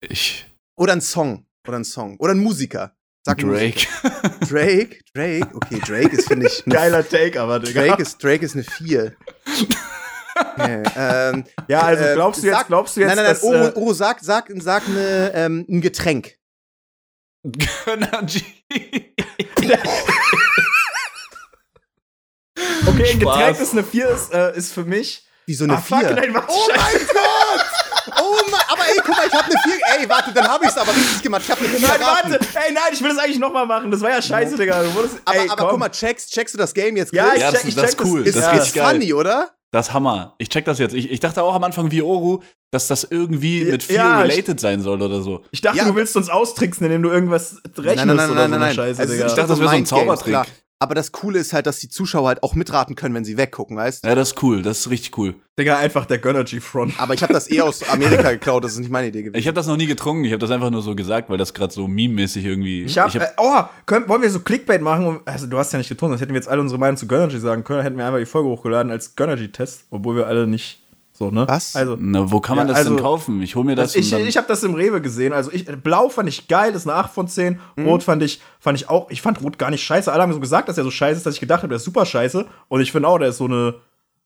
A: ich.
C: Oder ein Song. Oder ein Song. Oder ein Musiker. Sag
A: Drake.
C: Musiker. Drake? Drake? Okay, Drake ist, finde ich, *laughs*
B: Geiler Take, aber, Digga.
C: Drake ist, Drake ist eine 4. *laughs* Okay, ähm,
B: ja, also
C: äh,
B: glaubst du jetzt,
C: sag-
B: glaubst du jetzt,
C: nein, nein, nein,
B: dass,
C: Oro,
B: äh,
C: Oro sag, sag, sag eine, ähm, ein Getränk.
A: Gönnergy.
B: okay, ein. Getränk, das eine 4 ist, äh, ist für mich.
C: Wie so eine
B: ah, fuck,
C: 4.
B: nein, was?
C: Oh mein Gott! Oh mein, aber ey, guck mal, ich hab eine 4. Ey, warte, dann hab ich's aber richtig gemacht. Ich hab eine 4
B: Nein,
C: erraten.
B: warte! Ey, nein, ich will das eigentlich nochmal machen. Das war ja scheiße, Digga. Du wurdest,
C: Aber,
B: ey,
C: aber guck mal, checkst, checkst du das Game jetzt?
B: Ja, ich
A: Ja, das
B: check,
A: ist-
B: ich
A: das
B: check
A: ist cool.
C: ist,
A: das
C: ist
A: geil.
C: funny, oder?
A: Das ist Hammer. Ich check das jetzt. Ich, ich dachte auch am Anfang wie Oro, dass das irgendwie mit Fear
B: ja,
A: related sein soll oder so.
B: Ich dachte,
C: Ja.
B: du willst uns austricksen, indem du irgendwas rechnest
C: nein, nein, nein,
B: oder
C: nein,
B: so
C: nein,
B: eine Scheiße,
C: Also,
B: Digga.
A: ich dachte, das wäre so ein Zaubertrick.
C: klar. Aber das Coole ist halt, dass die Zuschauer halt auch mitraten können, wenn sie weggucken, weißt du?
A: Ja, das ist cool. Das ist richtig cool.
B: Digga, einfach der Gönnergy-Front.
C: Aber ich habe das eh aus Amerika geklaut, das ist nicht meine Idee gewesen.
A: Ich habe das noch nie getrunken. Ich habe das einfach nur so gesagt, weil das gerade so meme-mäßig irgendwie.
B: Ich hab, äh, oh, können, wollen wir so Clickbait machen? Und- Also, du hast ja nicht getrunken, sonst hätten wir jetzt alle unsere Meinung zu Gönnergy sagen können. Hätten wir einfach die Folge hochgeladen als Gönnergy-Test, obwohl wir alle nicht so, ne?
C: Was?
B: Also,
A: Na, wo kann man
B: Ja,
A: das denn
B: also-
A: kaufen? Ich hol mir das.
B: Das, ich ich habe das im Rewe gesehen. Also ich, Blau fand ich geil, das ist eine 8 von 10.
C: Mhm.
B: Rot fand ich, fand ich auch, ich fand Rot gar nicht scheiße. Alle haben so gesagt, dass er so scheiße ist, dass ich gedacht habe, der ist super scheiße. Und ich finde auch, der ist so eine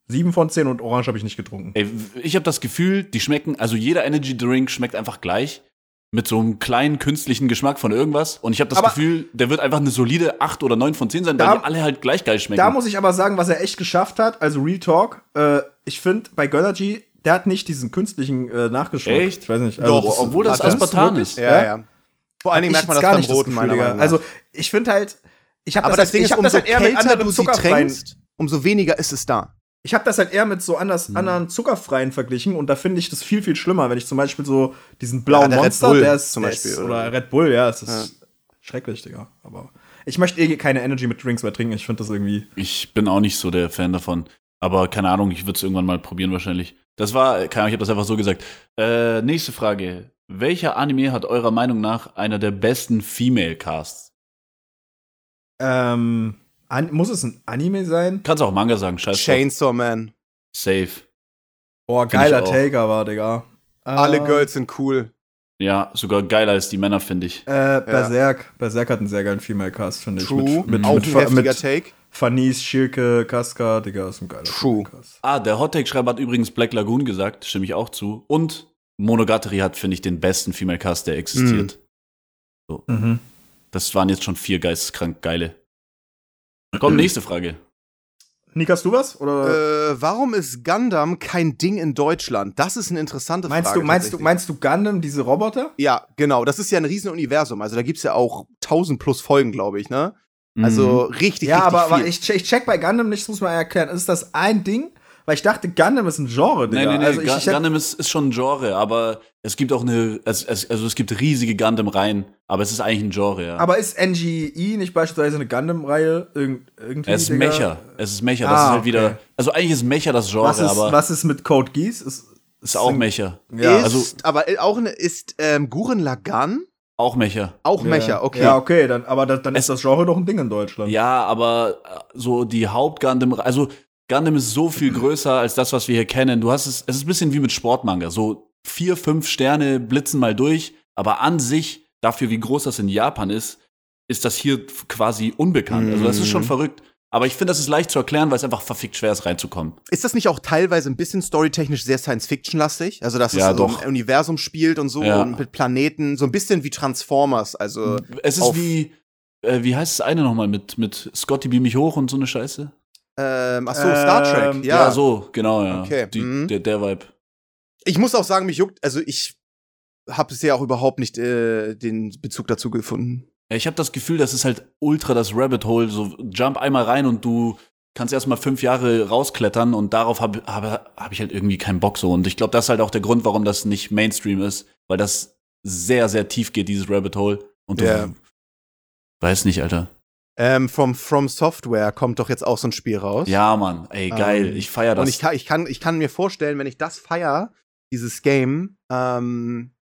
B: 7 von 10 und Orange habe ich nicht getrunken.
A: Ey, ich habe das Gefühl, die schmecken, also jeder Energy Drink schmeckt einfach gleich. Mit so einem kleinen künstlichen Geschmack von irgendwas. Und ich habe das
B: Aber-
A: Gefühl, der wird einfach eine solide 8 oder 9 von 10 sein, weil
B: Da-
A: die alle halt gleich geil schmecken.
B: Da muss ich aber sagen, was er echt geschafft hat, also Real Talk, äh, ich finde bei Gönnergy, der hat nicht diesen künstlichen äh, Nachgeschmack.
A: Echt?
B: Ich weiß nicht.
C: Doch,
B: das-
A: obwohl das
B: Wirklich?
A: ist.
C: ja, ja. Vor allen Dingen merkt man das
B: gar
C: beim
B: nicht das
C: Roten, meiner. Meinung nach.
B: Also, ich finde halt, ich habe
C: aber
B: das,
C: das Ding
B: halt, ich
C: ist,
B: hab das
C: umso
B: halt eher mit anderen
C: sie
B: zuckerfreien
C: trinkst, umso weniger ist es da.
B: Ich habe das halt eher mit so anders, anderen zuckerfreien verglichen und da finde ich das viel, viel schlimmer, wenn ich zum Beispiel so diesen blauen
C: Ja, der Red
B: Monster,
C: Bull
B: der ist
C: zum Beispiel,
B: ist,
C: oder?
B: oder Red Bull, ja, es ist schrecklich, Digga. Aber ich möchte eh keine Energy mit Drinks mehr trinken. Ich finde das irgendwie.
A: Ich bin auch nicht so der Fan davon. Aber keine Ahnung, ich würde es irgendwann mal probieren wahrscheinlich. Das war, keine Ahnung, ich habe das einfach so gesagt. Äh, nächste Frage. Welcher Anime hat eurer Meinung nach einer der besten Female Casts?
B: Ähm, an, muss es ein Anime sein?
A: Kannst auch Manga sagen, scheiße.
C: Chainsaw Man.
A: Safe.
B: Boah, geiler. Taker war, Digga.
C: Alle
B: Ähm,
C: Girls sind cool.
A: Ja, sogar geiler als die Männer, finde ich.
B: Äh, Berserk. Berserk hat einen sehr geilen Female Cast, finde ich.
C: True.
B: Mit, mit,
C: Auch
B: mit,
C: ein
B: mit
C: Take.
B: Fanis, Schirke, Kaska, Digga, ist ein geiler
C: True.
B: Female Cast.
A: Ah, der Hottake-Schreiber hat übrigens Black Lagoon gesagt, stimme ich auch zu. Und Monogatari hat, finde ich, den besten Female Cast, der existiert.
B: Mhm.
A: Das waren jetzt schon vier geisteskrank geile. Komm, nächste Frage.
B: Nick, hast du was? Oder
C: Äh, warum ist Gundam kein Ding in Deutschland? Das ist eine interessante
B: meinst,
C: Frage.
B: du, meinst, du, meinst du Gundam, diese Roboter?
C: Ja, genau. Das ist ja ein Riesenuniversum. Also da gibt's ja auch 1000 plus Folgen, glaube ich, ne? Also
A: Mhm.
C: richtig,
B: Ja,
C: richtig
B: aber,
C: viel.
B: aber ich, check- ich check bei Gundam nicht, das muss man erklären. Ist das ein Ding? Weil ich dachte, Gundam ist ein Genre, Digga.
A: Nein, nein, nein,
B: also ich,
A: Gu-
B: ich
A: Gundam ist, ist schon ein Genre, aber es gibt auch eine, es, es, also es gibt riesige Gundam-Reihen, aber es ist eigentlich ein Genre, ja.
B: aber ist NGE nicht beispielsweise eine Gundam-Reihe? Irgend, irgendwie,
A: es ist
B: Digga?
A: Mecha. Es ist Mecha. Das
B: Ah,
A: ist halt wieder,
B: okay.
A: also eigentlich ist Mecha das Genre,
B: Was ist,
A: aber
B: was ist mit Code Geass? Ist,
A: ist auch Mecha.
B: Ja,
C: ist,
A: also-
C: aber auch eine, ist ähm, Guren Lagann
A: Auch Mecha.
C: auch
B: ja.
C: Mecha, okay.
B: Ja, okay, dann, aber das, dann
A: Es-
B: ist das Genre doch ein Ding in Deutschland.
A: Ja, aber äh, so die Haupt-Gundam, also Gundam ist so viel größer als das, was wir hier kennen. Du hast es, es ist ein bisschen wie mit Sportmanga. So vier, fünf Sterne blitzen mal durch, aber an sich, dafür wie groß das in Japan ist, ist das hier quasi unbekannt. Also das ist schon
C: Mhm.
A: verrückt. Aber ich finde, das ist leicht zu erklären, weil es einfach verfickt schwer ist, reinzukommen.
C: Ist das nicht auch teilweise ein bisschen storytechnisch sehr Science-Fiction-lastig? Also, dass
A: Ja,
C: es so
A: doch.
C: im Universum spielt und so
A: Ja.
C: und mit Planeten, so ein bisschen wie Transformers. Also,
A: Es ist wie, äh, wie heißt das eine nochmal mit, mit Scotty beam mich hoch und so eine Scheiße?
C: Ähm, ach so, Star Trek.
B: Ähm,
C: Ja,
A: Ja, so, genau, ja.
C: Okay,
A: Die,
C: mhm.
A: der, der Vibe.
C: Ich muss auch sagen, mich juckt, also ich habe bisher auch überhaupt nicht äh, den Bezug dazu gefunden.
A: Ich habe das Gefühl, das ist halt ultra das Rabbit Hole. So jump einmal rein und du kannst erstmal fünf Jahre rausklettern und darauf habe hab, hab ich halt irgendwie keinen Bock so. Und ich glaube, das ist halt auch der Grund, warum das nicht Mainstream ist, weil das sehr, sehr tief geht, dieses Rabbit Hole. Und du
C: Ja.
A: weiß nicht, Alter.
C: Ähm, from, from Software kommt doch jetzt auch so ein Spiel raus.
A: Ja, Mann, ey, geil.
C: Ähm,
A: ich feier das.
C: Und ich kann, ich, kann, ich kann mir vorstellen, wenn ich das feier, dieses Game, ähm,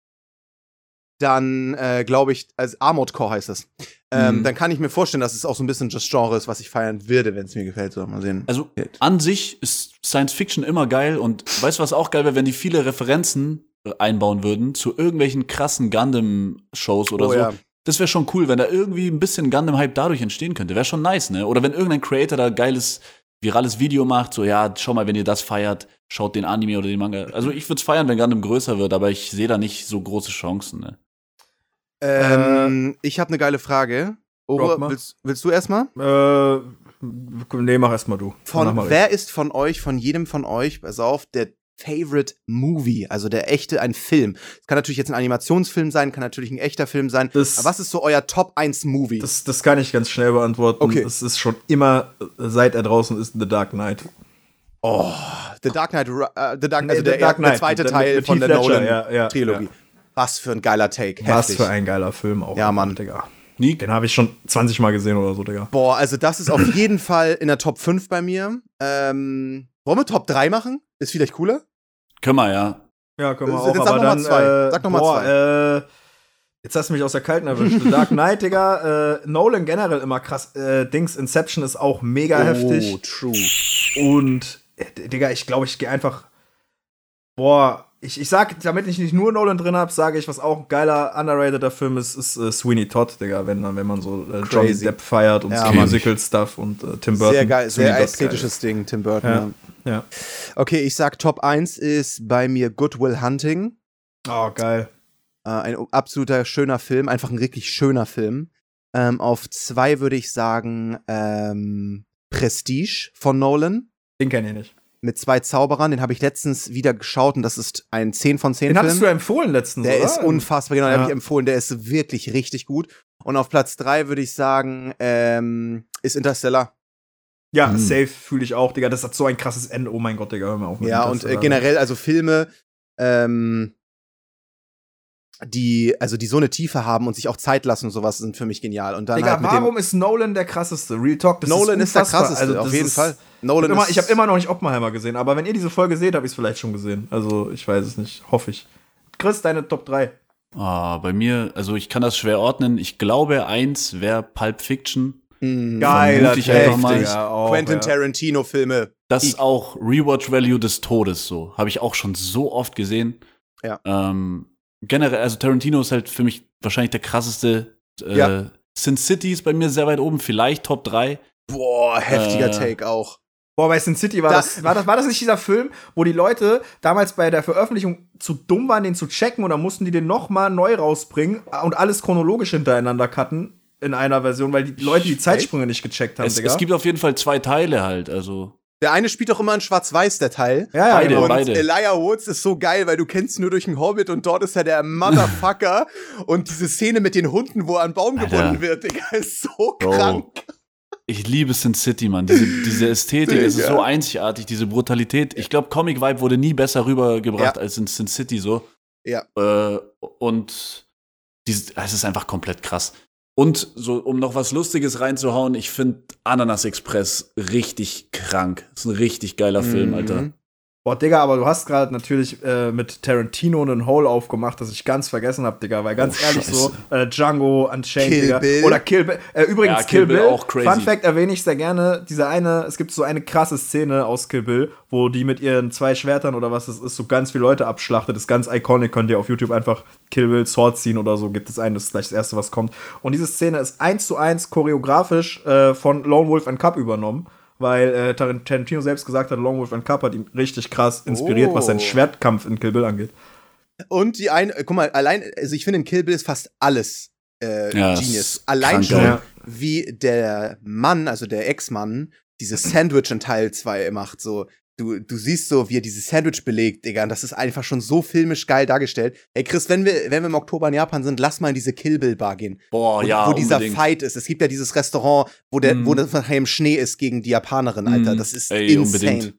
C: dann äh, glaube ich, also Armored Core heißt es. Ähm,
A: Mhm.
C: Dann kann ich mir vorstellen, dass es auch so ein bisschen das Genre ist, was ich feiern würde, wenn es mir gefällt. So, mal sehen.
A: Also an sich ist Science Fiction immer geil und weißt du, was auch geil wäre, wenn die viele Referenzen einbauen würden zu irgendwelchen krassen Gundam-Shows oder
C: Oh,
A: so.
C: ja.
A: Das wäre schon cool, wenn da irgendwie ein bisschen Gundam-Hype dadurch entstehen könnte. Wäre schon nice, ne? Oder wenn irgendein Creator da geiles, virales Video macht, so, ja, schau mal, wenn ihr das feiert, schaut den Anime oder den Manga. Also ich würde es feiern, wenn Gundam größer wird, aber ich sehe da nicht so große Chancen, ne?
C: Ähm, ich habe eine geile Frage.
B: Mal.
C: willst, willst du erstmal?
B: Äh, nee, mach erst mal du.
C: Von wer ist von euch, von jedem von euch, pass auf, der Favorite Movie, also der echte, ein Film. Es kann natürlich jetzt ein Animationsfilm sein, kann natürlich ein echter Film sein.
B: Das-
C: Aber was ist so euer Top 1 Movie?
B: Das, das kann ich ganz schnell beantworten.
C: Okay.
B: Es ist schon immer, äh, seit er draußen ist, The Dark Knight.
C: oh, The Dark Knight, äh, The Dark,
B: Nee,
C: also
B: The
C: der,
B: Dark
C: der
B: Knight,
C: zweite
B: mit-
C: Teil
B: mit
C: von
B: Heath
C: der
B: Ledger, ja, ja,
C: Nolan-Trilogie.
B: ja.
C: Was für ein geiler Take.
B: Was
C: Heftig.
B: für ein geiler Film auch.
C: Ja, Mann.
B: Digga.
A: Nick?
B: Den habe ich schon 20 Mal gesehen oder so, Digga.
C: Boah, also das ist auf *clears throat* jeden Fall in der Top 5 bei mir. Ähm, wollen wir Top 3 machen? Ist vielleicht cooler?
A: Können wir, ja.
B: Ja, können wir
C: Jetzt
B: auch.
C: sag
B: aber
C: noch mal
B: dann,
C: zwei.
B: Äh,
C: Sag noch mal
B: boah,
C: zwei.
B: Äh, jetzt hast du mich aus der Kalten erwischt. Dark Knight, Digga. Äh, Nolan generell immer krass. Äh, Dings, Inception ist auch mega heftig.
C: Oh, true.
B: Und, äh, Digga, ich glaube, ich gehe einfach. Boah, ich, ich sag, damit ich nicht nur Nolan drin habe, sage ich, was auch ein geiler, underrateder Film ist, ist äh, Sweeney Todd, Digga, wenn, wenn man so äh, Johnny. Depp feiert und
C: Ja.
B: Musical-Stuff und äh, Tim Burton.
C: Sehr geil,
B: Sweeney
C: sehr
B: Todd,
C: ästhetisches Ding, Tim Burton.
B: Ja.
C: Ja.
B: geil.
C: Okay, ich sag Top 1 ist bei mir Good Will Hunting.
B: Oh, geil.
C: Äh, ein absoluter schöner Film, einfach ein wirklich schöner Film. Ähm, auf zwei würde ich sagen ähm, Prestige von Nolan
B: Den kenne ich nicht.
C: Mit zwei Zauberern. Den habe ich letztens wieder geschaut und das ist ein 10 von 10
B: Den hattest du
C: Film.
B: empfohlen letztens,
C: Der
B: oder?
C: ist unfassbar, genau, den
B: Ja.
C: habe ich empfohlen. Der ist wirklich richtig gut. Und auf Platz drei würde ich sagen, ähm, ist Interstellar.
B: Ja,
A: Hm.
B: safe fühle ich auch, Digga. Das hat so ein krasses Ende. Oh mein Gott, Digga, hör mal auf. mit
C: Ja, und äh, generell, also Filme, ähm, die, also die so eine Tiefe haben und sich auch Zeit lassen und sowas, sind für mich genial. Und dann
B: Digga,
C: halt mit dem
B: warum ist Nolan der krasseste? Real Talk, das
C: Nolan ist, der
B: unfassbar.
C: krasseste,
B: Also,
C: auf
B: das
C: jeden
B: ist-
C: Fall.
B: Ich
C: Nolan
B: habe immer,
C: ist,
B: ich hab immer noch nicht Oppenheimer gesehen, aber wenn ihr diese Folge seht, habe ich es vielleicht schon gesehen. Also, ich weiß es nicht. Hoffe ich. Chris, deine Top 3.
A: Ah, bei mir, also ich kann das schwer ordnen. Ich glaube, eins wäre Pulp Fiction.
C: mh,
A: Geiler ich einfach mal.
B: Ja, auch,
C: Quentin
B: ja.
C: Tarantino-Filme.
A: Das
C: Ich-
A: ist auch Rewatch Value des Todes so. Habe ich auch schon so oft gesehen.
C: Ja.
A: Ähm, generell, also Tarantino ist halt für mich wahrscheinlich der krasseste. Äh,
C: Ja.
A: Sin City ist bei mir sehr weit oben, vielleicht Top 3.
C: Boah, heftiger
A: Äh,
C: Take auch.
B: Boah, bei Sin City war
C: Da-
B: das, war das, war das nicht dieser Film, wo die Leute damals bei der Veröffentlichung zu dumm waren, den zu checken und dann mussten die den noch mal neu rausbringen und alles chronologisch hintereinander cutten in einer Version, weil die Leute die Zeitsprünge nicht gecheckt haben,
A: Es,
B: Digga.
A: es gibt auf jeden Fall zwei Teile halt, also.
C: Der eine spielt doch immer in Schwarz-Weiß, der Teil.
B: ja, ja,
A: beide,
B: genau.
C: Und
A: beide.
C: Elijah Woods ist so geil, weil du kennst ihn nur durch den Hobbit und dort ist er der Motherfucker. *laughs* und diese Szene mit den Hunden, wo er an Baum
A: Alter.
C: gebunden wird, Digga, ist so
A: Bro.
C: krank.
A: ich liebe Sin City, Mann. Diese, diese Ästhetik, es ist so einzigartig, diese Brutalität. Ich glaube, Comic Vibe wurde nie besser rübergebracht
C: Ja.
A: als in Sin City so.
C: Ja.
A: Äh, und dieses, es ist einfach komplett krass. Und so, um noch was Lustiges reinzuhauen, ich finde Ananas Express richtig krank. ist ein richtig geiler Film,
C: Mhm.
A: Alter.
B: Boah, Digga, aber du hast gerade natürlich äh, mit Tarantino einen Hole aufgemacht, das ich ganz vergessen hab, Digga. Weil ganz
A: Oh,
B: ehrlich
A: Scheiße.
B: so, äh, Django, Unchained,
C: Kill
B: Digga.
C: Bill.
B: Oder Kill Bill. Äh, übrigens,
A: Ja,
B: Kill,
A: Kill
B: Bill,
A: Bill auch crazy.
B: Fun Fact erwähne ich sehr gerne. Diese eine, es gibt so eine krasse Szene aus Kill Bill, wo die mit ihren zwei Schwertern oder was es ist, so ganz viele Leute abschlachtet. Das ist ganz iconic. Könnt ihr auf YouTube einfach Kill Bill Sword ziehen oder so. Gibt es einen, das ist gleich das erste, was kommt. Und diese Szene ist eins zu eins choreografisch äh, von Lone Wolf and Cup übernommen. Weil äh, Tar- Tarantino selbst gesagt hat, Lone Wolf and Cup hat ihn richtig krass inspiriert,
C: Oh.
B: was seinen Schwertkampf in Kill Bill angeht.
C: Und die eine, guck mal, allein, also ich finde in Kill Bill ist fast alles äh,
A: Ja,
C: Genius. Allein
A: krank,
C: schon,
B: ja.
C: wie der Mann, also der Ex-Mann, dieses Sandwich in Teil 2 macht. So, du, du siehst so, wie er dieses Sandwich belegt, Digga. Und das ist einfach schon so filmisch geil dargestellt. Ey, Chris, wenn wir, wenn wir im Oktober in Japan sind, lass mal in diese Kill Bill Bar gehen.
A: Boah,
C: wo,
A: ja,
C: wo dieser
A: unbedingt.
C: Fight ist. Es gibt ja dieses Restaurant, wo der,
A: Mhm.
C: wo das nachher im Schnee ist gegen die Japanerin, Alter.
A: Mhm.
C: Das ist
A: Ey,
C: insane.
A: unbedingt.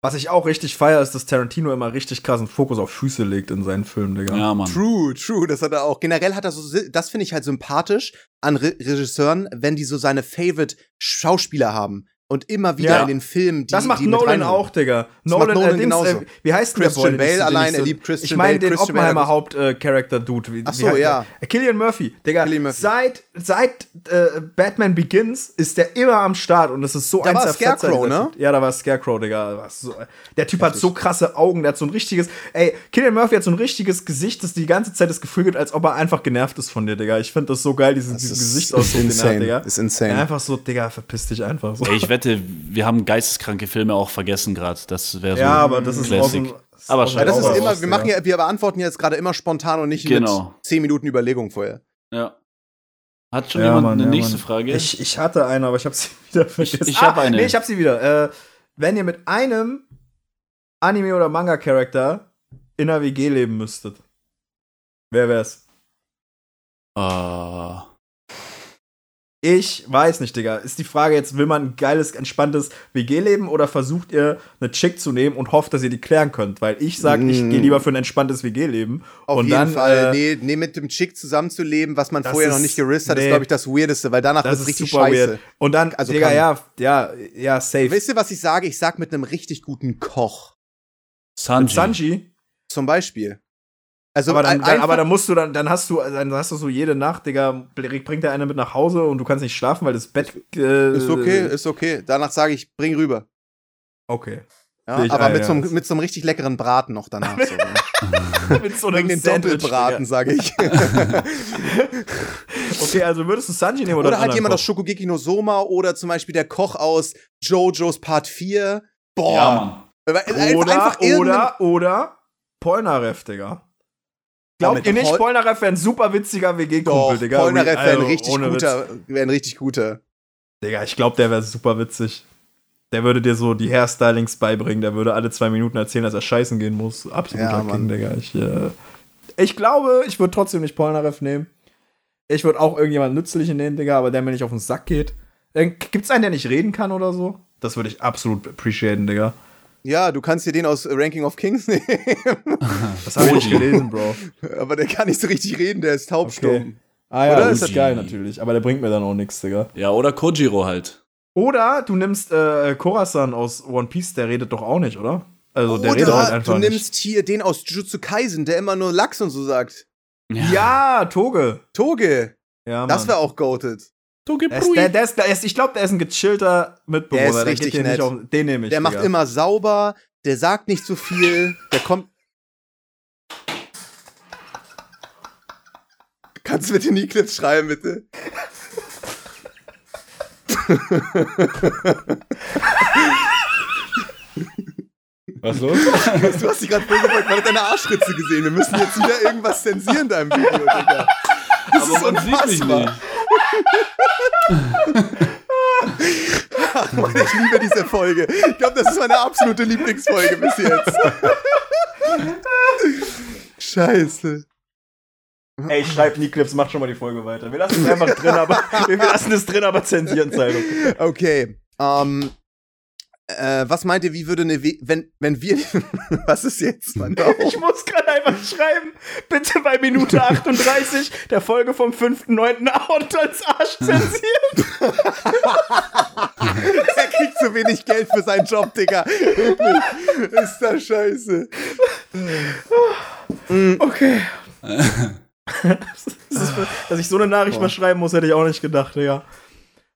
B: Was ich auch richtig feier, ist, dass Tarantino immer richtig krassen Fokus auf Füße legt in seinen Filmen, Digga.
A: Ja, Mann.
C: True, true, das hat er auch. Generell hat er so, das finde ich halt sympathisch an Re Regisseuren, wenn die so seine Favorite Schauspieler haben und immer wieder
B: Ja.
C: in den Filmen die
B: das macht
C: die
B: Nolan auch, Digga.
C: macht
B: Nolan,
C: Nolan
B: äh,
C: genauso.
B: äh, wie heißt denn der
C: Christian
B: Boy, ich
C: Bale
B: so- den
C: allein,
B: ich
C: er
B: so-
C: liebt Christian
B: Ich meine
C: Bale,
B: den
C: Christian
B: Oppenheimer
C: hat-
B: Haupt-Charakter-Dude. Wie-
C: Ach
B: wie
C: so, ja.
B: der? Killian Murphy, Digga.
C: Cillian Murphy.
B: Seit, seit äh, Batman Begins ist der immer am Start und das ist so
C: Da
B: ein
C: war Scarecrow, ne?
B: Ja, da war Scarecrow, Digga. So, der Typ hat so krasse Augen, der hat so ein richtiges. Ey, Killian Murphy hat so ein richtiges Gesicht, das die ganze Zeit das Gefühl gibt, als ob er einfach genervt ist von dir, Digga. Ich finde das so geil, diesen, diesen Gesichtsausdruck, den er hat, Digga.
C: Ist insane.
B: Ja, einfach so, Digga, verpiss dich einfach. So.
A: Ey, ich wette, wir haben geisteskranke Filme auch vergessen gerade. Das wäre so
B: ja, aber das ist
A: Classic.
B: aus.
A: Aber.
C: Ja, das ist immer, wir machen ja, wir beantworten jetzt gerade immer spontan und nicht
A: Genau.
C: mit 10 Minuten Überlegung vorher.
A: Ja. Hat schon
B: Ja,
A: jemand
B: Mann,
A: eine
B: ja,
A: nächste
B: Mann.
A: Frage?
B: Ich, ich hatte eine, aber ich habe sie *laughs* wieder vergessen.
A: ich hab eine.
B: Nee, ich habe sie wieder. Äh, wenn ihr mit einem Anime- oder Manga-Charakter in einer WG leben müsstet, wer wär's?
A: Äh,
B: Ich weiß nicht, Digga. Ist die Frage jetzt, will man ein geiles, entspanntes WG-Leben oder versucht ihr eine Chick zu nehmen und hofft, dass ihr die klären könnt? Weil ich sag, ich
C: Mm.
B: gehe lieber für ein entspanntes WG-Leben.
C: Auf
B: und
C: jeden
B: dann,
C: Fall.
B: Äh,
C: nee, nee, mit dem Chick zusammenzuleben, was man vorher noch
B: ist-
C: nicht gerisst hat, ist,
B: nee.
C: glaube ich, das Weirdeste, weil danach
B: ist
C: richtig
B: super
C: scheiße.
B: weird. Und dann,
C: Also
B: Digga, ja, ja, ja, safe.
C: Wisst ihr, was ich sage? Ich sag mit einem richtig guten Koch.
A: Sanji.
B: Mit Sanji.
C: Zum Beispiel. Also,
B: aber, dann, dann, aber dann musst du dann, dann hast du, dann hast du so jede Nacht, Digga, bringt der eine mit nach Hause und du kannst nicht schlafen, weil das Bett. Äh,
C: ist okay, ist okay. Danach sage ich, bring rüber.
B: Okay.
C: Ja,
B: ich
C: aber
B: ein,
C: mit,
B: ja.
C: so einem, mit so einem richtig leckeren Braten noch danach. So, ne? *laughs*
B: mit so
C: Bring den Doppelbraten, sage ich. *laughs*
B: Okay, also würdest du Sanji nehmen oder,
C: oder halt jemand aus
B: Koch?
C: Shokugeki no Soma oder zum Beispiel der Koch aus JoJo's Part 4. Boah.
A: Ja, Mann.
C: Einfach-
B: Oder,
C: einfach
B: oder, oder Polnareff, Digga. Glaubt ihr nicht,
C: Pol-
B: Polnareff wäre ein super witziger WG-Kumpel, Digga?
C: Polnareff wäre ein
B: Also,
C: richtig
B: Witz.
C: guter, wäre ein richtig guter.
B: Digga, ich glaube, der wäre super witzig. Der würde dir so die Hairstylings beibringen, der würde alle zwei Minuten erzählen, dass er scheißen gehen muss. Absoluter
C: Ja,
B: King. Digga. Ich, äh, ich glaube, ich würde trotzdem nicht Polnareff nehmen. Ich würde auch irgendjemand Nützlichen nehmen, Digga, aber der mir nicht auf den Sack geht. Äh, Gibt's einen, der nicht reden kann oder so? Das würde ich absolut appreciaten, Digga.
C: Ja, du kannst dir den aus Ranking of Kings *laughs* nehmen. *laughs*
B: Das habe ich nicht gelesen, Bro.
C: Aber der kann nicht so richtig reden, der ist taubstumm.
B: Okay. Ah ja,
C: Oder?
B: das ist
A: Oji.
B: geil natürlich, aber der bringt mir dann auch nichts, Digga.
A: Ja, oder Kojiro halt.
B: Oder du nimmst äh, Korasan aus One Piece, der redet doch auch nicht, oder? Also der
C: Oder
B: redet halt einfach
C: du
B: nicht.
C: nimmst hier den aus Jujutsu Kaisen, der immer nur Lachs und so sagt.
B: Ja, Toge.
C: Toge,
B: Ja, Mann.
C: das wäre auch goated.
B: Der ist, der, der ist, der ist, ich glaube, der ist ein gechillter Mitbewohner.
C: Der ist richtig
B: nicht
C: nett.
B: auf, den nehme ich.
C: Der macht
B: Digga.
C: immer sauber, der sagt nicht so viel, der kommt. Kannst du bitte nie Clips schreiben, bitte?
A: Was los?
C: Du hast dich gerade vorgebeugt, man hat deine Arschritze gesehen. Wir müssen jetzt wieder irgendwas zensieren in deinem Video, Digga. Das
A: Aber man sieht mich
C: unfassbar.
A: nicht.
C: Ach Mann, ich liebe diese Folge. Ich glaube, das ist meine absolute Lieblingsfolge bis jetzt. Scheiße.
B: Ey, ich schreib nie Clips, mach schon mal die Folge weiter. Wir lassen es einfach drin, aber wir lassen es drin, aber zensieren Zeitung.
C: Okay. Ähm, äh, was meint ihr, wie würde eine, We wenn, wenn wir, *laughs* was ist jetzt, Mann?
B: Ich muss gerade einfach schreiben, bitte bei Minute *laughs* 38 der Folge vom 5.9. Out als Arsch zensieren. *laughs*
C: er kriegt zu wenig Geld für seinen Job, Digga. Ist das scheiße.
B: Okay. Das ist, dass ich so eine Nachricht mal schreiben muss, hätte ich auch nicht gedacht, Digga.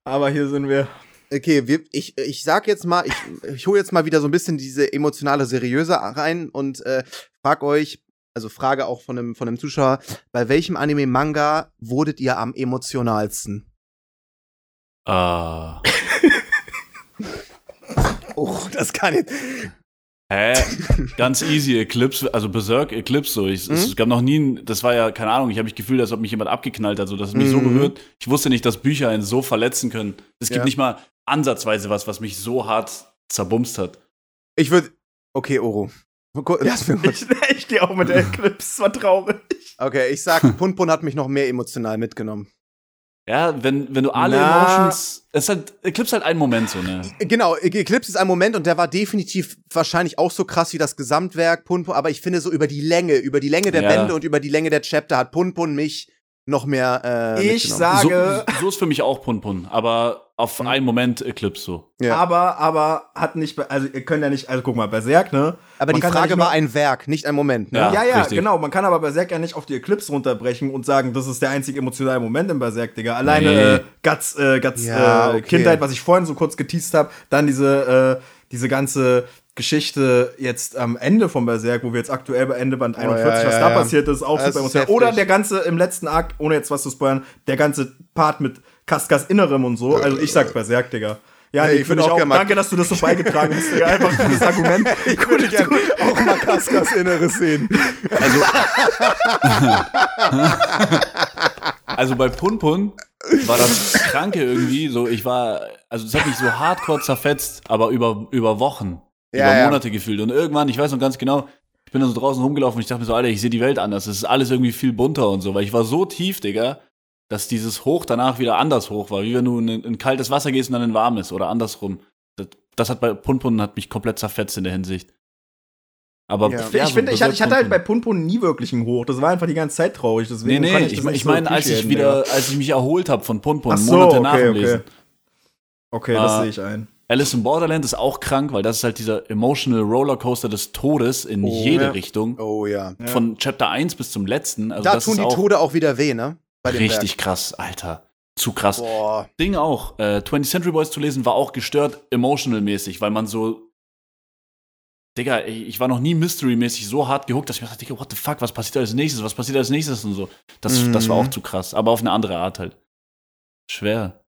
B: Aber hier sind wir.
C: Okay, wir, ich, ich sag jetzt mal, ich, ich hole jetzt mal wieder so ein bisschen diese emotionale Seriöse rein und äh, frag euch, also Frage auch von einem, von einem Zuschauer, bei welchem Anime-Manga wurdet ihr am emotionalsten?
A: Ah. *laughs*
C: Oh, das kann jetzt.
A: Hä? Ganz easy, Eclipse, also Berserk, Eclipse, so. Ich,
C: Mhm.
A: Es gab noch nie, ein- das war ja, keine Ahnung, ich habe mich gefühlt, als ob mich jemand abgeknallt hat, so. Das hat mich so
C: Mhm.
A: berührt. Ich wusste nicht, dass Bücher einen so verletzen können. Es gibt
C: Ja.
A: nicht mal ansatzweise was, was mich so hart zerbumst hat.
C: Ich würde. Okay, Oro. Lass mir *laughs* kurz.
B: Ich, ich gehe auch mit der *laughs* Eclipse, es war traurig.
C: Okay, ich sag, *laughs* Punpun hat mich noch mehr emotional mitgenommen.
A: Ja, wenn, wenn du alle
B: Na.
A: Emotions, es ist halt, Eclipse halt ein Moment, so, ne?
C: Genau, Eclipse ist ein Moment und der war definitiv wahrscheinlich auch so krass wie das Gesamtwerk Punpun, aber ich finde so über die Länge, über die Länge der
A: Ja.
C: Bände und über die Länge der Chapter hat Punpun mich noch mehr äh,
B: Ich
C: mitgenommen.
A: So,
B: sage,
A: so ist für mich auch Pun Pun, aber auf
C: Mhm.
A: einen Moment Eclipse so.
C: Ja.
B: aber, aber hat nicht, also ihr könnt ja nicht, also guck mal, Berserk, ne?
C: aber
B: man
C: die
B: kann ja
C: Frage
B: nur-
C: war ein Werk, nicht ein Moment. Ne?
A: Ja.
B: Ja, ja, genau. Man kann aber Berserk ja nicht auf die Eclipse runterbrechen und sagen, das ist der einzige emotionale Moment im Berserk, Digga. Alleine
A: Nee.
B: äh, Guts, äh, Guts
C: Ja,
B: äh,
C: okay.
B: Kindheit, was ich vorhin so kurz geteased habe, dann diese, äh, diese ganze Geschichte jetzt am Ende von Berserk, wo wir jetzt aktuell bei Ende Band 41,
C: Oh, ja,
B: was
C: ja,
B: da
C: ja.
B: passiert ist, auch
C: Das
B: super
C: ist
B: emotional. Oder der ganze im letzten Akt, ohne jetzt was zu spoilern, der ganze Part mit Kaskas Innerem und so. Also ich sag Berserk, Digga. Ja,
C: Hey,
B: nee,
C: ich
B: finde
C: auch
B: auch.
C: gerne mal-
B: Danke, dass du das so beigetragen hast, Digga. Einfach dieses Argument. *laughs*
C: Ich würde gerne auch mal Kaskas Inneres sehen.
A: Also, *laughs* also bei Pun Pun war das Kranke irgendwie, so ich war, also es hat mich so hardcore zerfetzt, aber über, über Wochen,
C: Ja,
A: über
C: ja.
A: Monate gefühlt. Und irgendwann, ich weiß noch ganz genau, ich bin dann so draußen rumgelaufen und ich dachte mir so, Alter, ich sehe die Welt anders. Es ist alles irgendwie viel bunter und so, weil ich war so tief, Digga, dass dieses Hoch danach wieder anders hoch war, wie wenn du in, in kaltes Wasser gehst und dann in warmes oder andersrum. Das, das hat bei Pun Pun hat mich komplett zerfetzt in der Hinsicht. Aber
C: Ja.
B: ich
A: so
B: finde, ich, hatte- ich hatte halt bei
A: Pun
B: Punpun nie wirklich ein Hoch. Das war einfach die ganze Zeit traurig.
A: Nee,
B: Deswegen
A: nee,
B: kann
A: ich, ich, ich
B: so
A: meine, als ich wieder,
B: Digga.
A: als ich mich erholt habe von Pun Pun,
B: Ach so,
A: Monate
B: okay,
A: nach dem
B: okay.
A: Lesen.
B: Okay, das
A: Ah.
B: sehe ich ein.
A: Alice in Borderland ist auch krank, weil das ist halt dieser emotional Rollercoaster des Todes in
C: Oh,
A: jede
B: ja.
A: Richtung.
C: Oh ja.
B: Ja.
A: Von Chapter 1 bis zum letzten. Also
C: da
A: das
C: tun
A: ist
C: die
A: auch
C: Tode auch wieder weh, ne?
A: Richtig krass, Alter. Zu krass.
C: Boah.
A: Ding auch. Äh, 20th Century Boys zu lesen war auch gestört emotional-mäßig, weil man so. Digga, ich war noch nie Mystery-mäßig so hart gehuckt, dass ich mir dachte, Digga, what the fuck, was passiert als nächstes? Was passiert als nächstes und so. Das, das war
C: Mhm.
A: auch zu krass, aber auf eine andere Art halt. Schwer.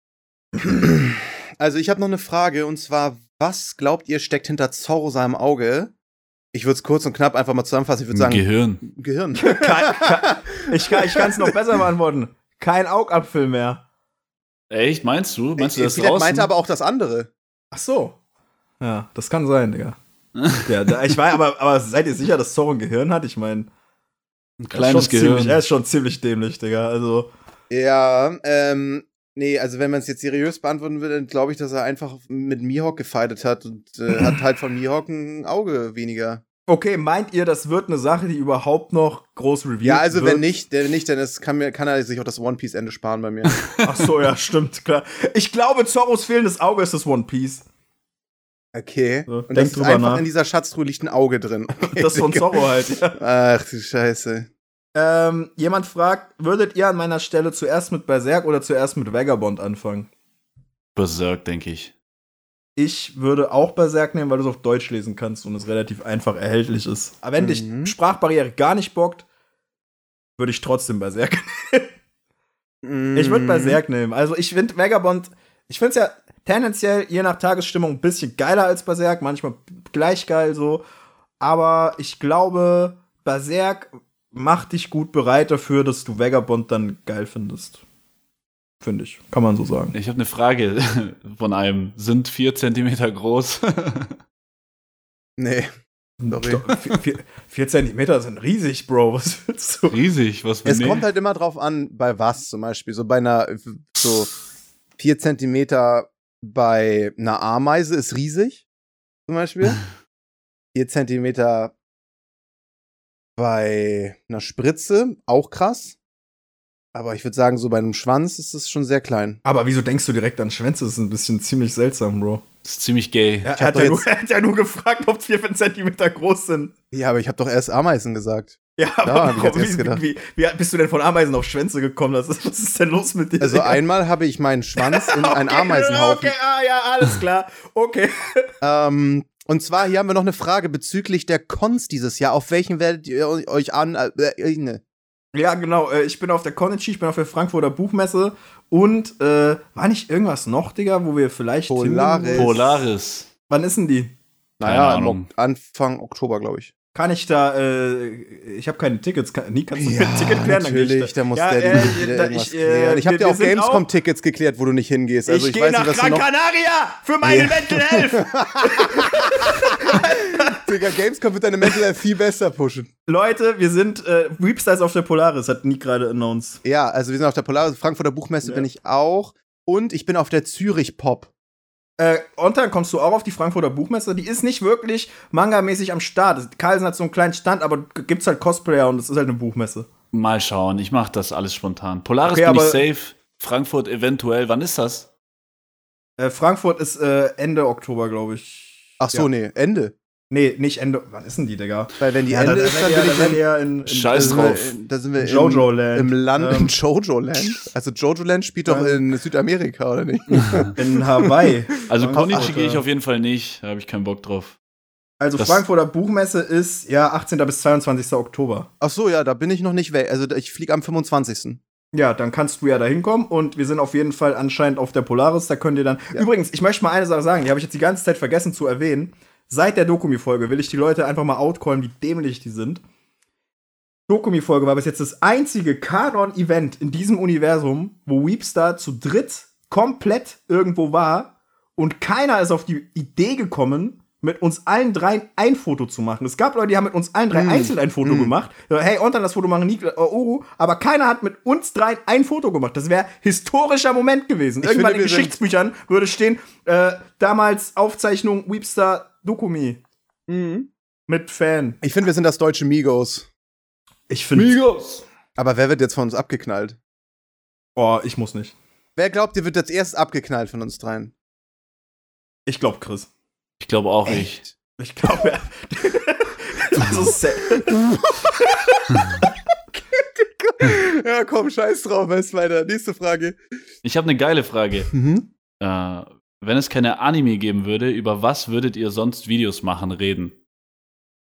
C: Also ich habe noch eine Frage und zwar, was glaubt ihr steckt hinter Zorro seinem Auge? Ich würde es kurz und knapp einfach mal zusammenfassen. Ich würde sagen,
A: Gehirn.
C: Gehirn.
B: Kein, kein, ich kann es noch besser beantworten. Kein Augapfel mehr.
A: Echt, meinst du? Meinst du das
C: Vielleicht
A: draußen?
C: meinte aber auch das andere.
B: Ach so. Ja, das kann sein, Digga. *laughs* ja, da, ich weiß, aber, aber seid ihr sicher, dass Zorro ein Gehirn hat? Ich meine,
A: ein kleines
B: Ziemlich,
A: Gehirn.
B: er ist schon ziemlich dämlich, Digga. Also,
C: Ja, ähm, nee, also wenn man es jetzt seriös beantworten will, dann glaube ich, dass er einfach mit Mihawk gefeitet hat und äh, hat halt von Mihawk ein Auge weniger.
B: Okay, meint ihr, das wird eine Sache, die überhaupt noch groß reviewed
C: Ja, also
B: wird?
C: wenn nicht, wenn nicht, dann ist, kann, mir, kann er sich auch das One Piece Ende sparen bei mir. *laughs*
B: Ach so, ja, stimmt, klar. Ich glaube, Zorros fehlendes Auge ist das One Piece.
C: Okay.
B: So,
C: und
B: denk
C: das ist
B: drüber
C: einfach
B: nach.
C: in dieser Schatztruhe liegt ein Auge drin. *laughs* Okay,
B: Das von. Zorro halt, ja.
C: Ach du Scheiße.
B: Ähm, jemand fragt, würdet ihr an meiner Stelle zuerst mit Berserk oder zuerst mit Vagabond anfangen?
A: Berserk, denke ich.
B: Ich würde auch Berserk nehmen, weil du es auf Deutsch lesen kannst und es relativ einfach erhältlich ist. Aber wenn dich
C: Mhm.
B: Sprachbarriere gar nicht bockt, würde ich trotzdem Berserk. *laughs* Ich
C: Mhm.
B: würde Berserk nehmen. Also ich finde Vagabond, ich finde es ja tendenziell je nach Tagesstimmung ein bisschen geiler als Berserk, manchmal gleich geil so. Aber ich glaube, Berserk macht dich gut bereit dafür, dass du Vagabond dann geil findest. Finde ich. Kann man so sagen.
A: Ich habe eine Frage von einem. Sind vier Zentimeter groß? *laughs*
C: Nee. Sorry.
B: Doch, vier, vier, vier Zentimeter sind riesig, Bro. Was willst du?
A: Riesig, was
C: Es kommt halt immer drauf an, bei was zum Beispiel. So bei einer, so vier Zentimeter bei einer Ameise ist riesig, zum Beispiel. *laughs* Vier Zentimeter bei einer Spritze, auch krass. Aber ich würde sagen, so bei einem Schwanz ist es schon sehr klein.
B: Aber wieso denkst du direkt an Schwänze? Das ist ein bisschen ziemlich seltsam, Bro.
A: Das ist ziemlich gay.
B: Er, er, hat ja nur, *laughs* er hat ja nur gefragt, ob vier Zentimeter groß sind.
C: Ja, aber ich habe doch erst Ameisen gesagt.
B: Ja, aber warum, wie,
C: gedacht.
B: wie, wie bist du denn von Ameisen auf Schwänze gekommen? Das ist, was ist denn los mit dir?
C: Also
B: Digga? *laughs*
C: einmal habe ich meinen Schwanz in einen
B: Okay,
C: Ameisenhaufen.
B: Okay, ah, ja, alles klar. Okay. *laughs*
C: Ähm, und zwar, hier haben wir noch eine Frage bezüglich der Cons dieses Jahr. Auf welchen werdet ihr euch an? Äh, äh, ne.
B: Ja, genau. äh, Ich bin auf der Konichi, ich bin auf der Frankfurter Buchmesse und äh, war nicht irgendwas noch, Digga, wo wir vielleicht.
C: Polaris.
A: Polaris.
B: Wann ist denn die?
C: Naja, Anfang Oktober, glaube ich.
B: Kann ich da, äh, ich habe keine Tickets. Kann, nie kannst du mir ein Ticket klären? Dann geh ich
C: natürlich, da muss
B: ja,
C: der
B: äh,
C: wieder
B: da- ich, äh.
C: Ich habe dir auch Gamescom-Tickets geklärt, wo du nicht hingehst. Also
B: ich
C: ich,
B: gehe
C: weiß
B: nach
C: nicht, was du
B: Gran. Canaria für meine
C: Ja.
B: Mental Health. *laughs*
C: Digga, Gamescom wird deine Mental Health viel besser pushen.
B: Leute, wir sind äh, Weepstars auf der Polaris, hat Nick gerade announced.
C: Ja, also wir sind auf der Polaris, Frankfurter Buchmesse
B: Ja.
C: bin ich auch. Und ich bin auf der Zürich Pop.
B: Äh, Ontan, kommst du auch auf die Frankfurter Buchmesse? Die ist nicht wirklich manga-mäßig am Start. Carlsen hat so einen kleinen Stand, aber gibt's halt Cosplayer und es ist halt eine Buchmesse.
A: Mal schauen, ich mache das alles spontan. Polaris
B: Okay,
A: bin ich safe. Frankfurt eventuell. Wann ist das?
B: Äh, Frankfurt ist äh, Ende Oktober, glaube ich.
C: Ach so,
B: Ja.
C: nee, Ende.
B: Nee, nicht Ende. Wann ist denn die, Digga?
C: Weil wenn die
B: Ja,
C: Ende
B: da-
C: ist,
B: da
C: dann bin
B: die-
C: ich
B: da wär
C: in,
B: ja in, in
A: Scheiß
C: da
A: drauf.
C: wir, da sind wir im,
B: Jojo Land.
C: im Land,
B: Ähm,
C: im Jojo Land. Also Jojo Land spielt doch
B: Ja.
C: in Südamerika, oder nicht? *laughs*
B: in Hawaii.
A: Also Konichi gehe ich auf jeden Fall nicht. Da habe ich keinen Bock drauf.
B: Also
A: Das-
B: Frankfurter Buchmesse ist ja 18. bis 22. Oktober.
C: Ach so, ja, da bin ich noch nicht weg. Also ich fliege am 25.
B: Ja, dann kannst du ja da hinkommen und wir sind auf jeden Fall anscheinend auf der Polaris. Da könnt ihr dann. Übrigens, ich möchte mal eine Sache sagen, die habe ich jetzt die ganze Zeit vergessen zu erwähnen. Seit der Dokumi-Folge will ich die Leute einfach mal outcallen, wie dämlich die sind. Dokumi-Folge war bis jetzt das einzige Kanon-Event in diesem Universum, wo Weepstar zu dritt komplett irgendwo war und keiner ist auf die Idee gekommen, mit uns allen dreien ein Foto zu machen. Es gab Leute, die haben mit uns allen drei einzeln ein Foto gemacht. So, Hey, Ontan, das Foto machen, äh, Oru. Aber keiner hat mit uns dreien ein Foto gemacht. Das wäre historischer Moment gewesen.
C: Ich
B: Irgendwann
C: finde,
B: in Geschichtsbüchern würde stehen, äh, damals Aufzeichnung Weepstar Dokumi mit Fan.
C: Ich finde, wir sind das deutsche Migos.
B: Ich finde,
A: Migos!
C: Aber wer wird jetzt von uns abgeknallt?
B: oh, ich muss nicht.
C: Wer glaubt, ihr wird jetzt erst abgeknallt von uns dreien?
B: Ich glaube Chris.
A: Ich glaube auch nicht.
B: Ich glaube, *laughs* also, *laughs*
C: ja, komm, scheiß drauf, was weiter. Nächste Frage.
A: Ich habe eine geile Frage.
C: Mhm.
A: Äh, wenn es keine Anime geben würde, über was würdet ihr sonst Videos machen, reden?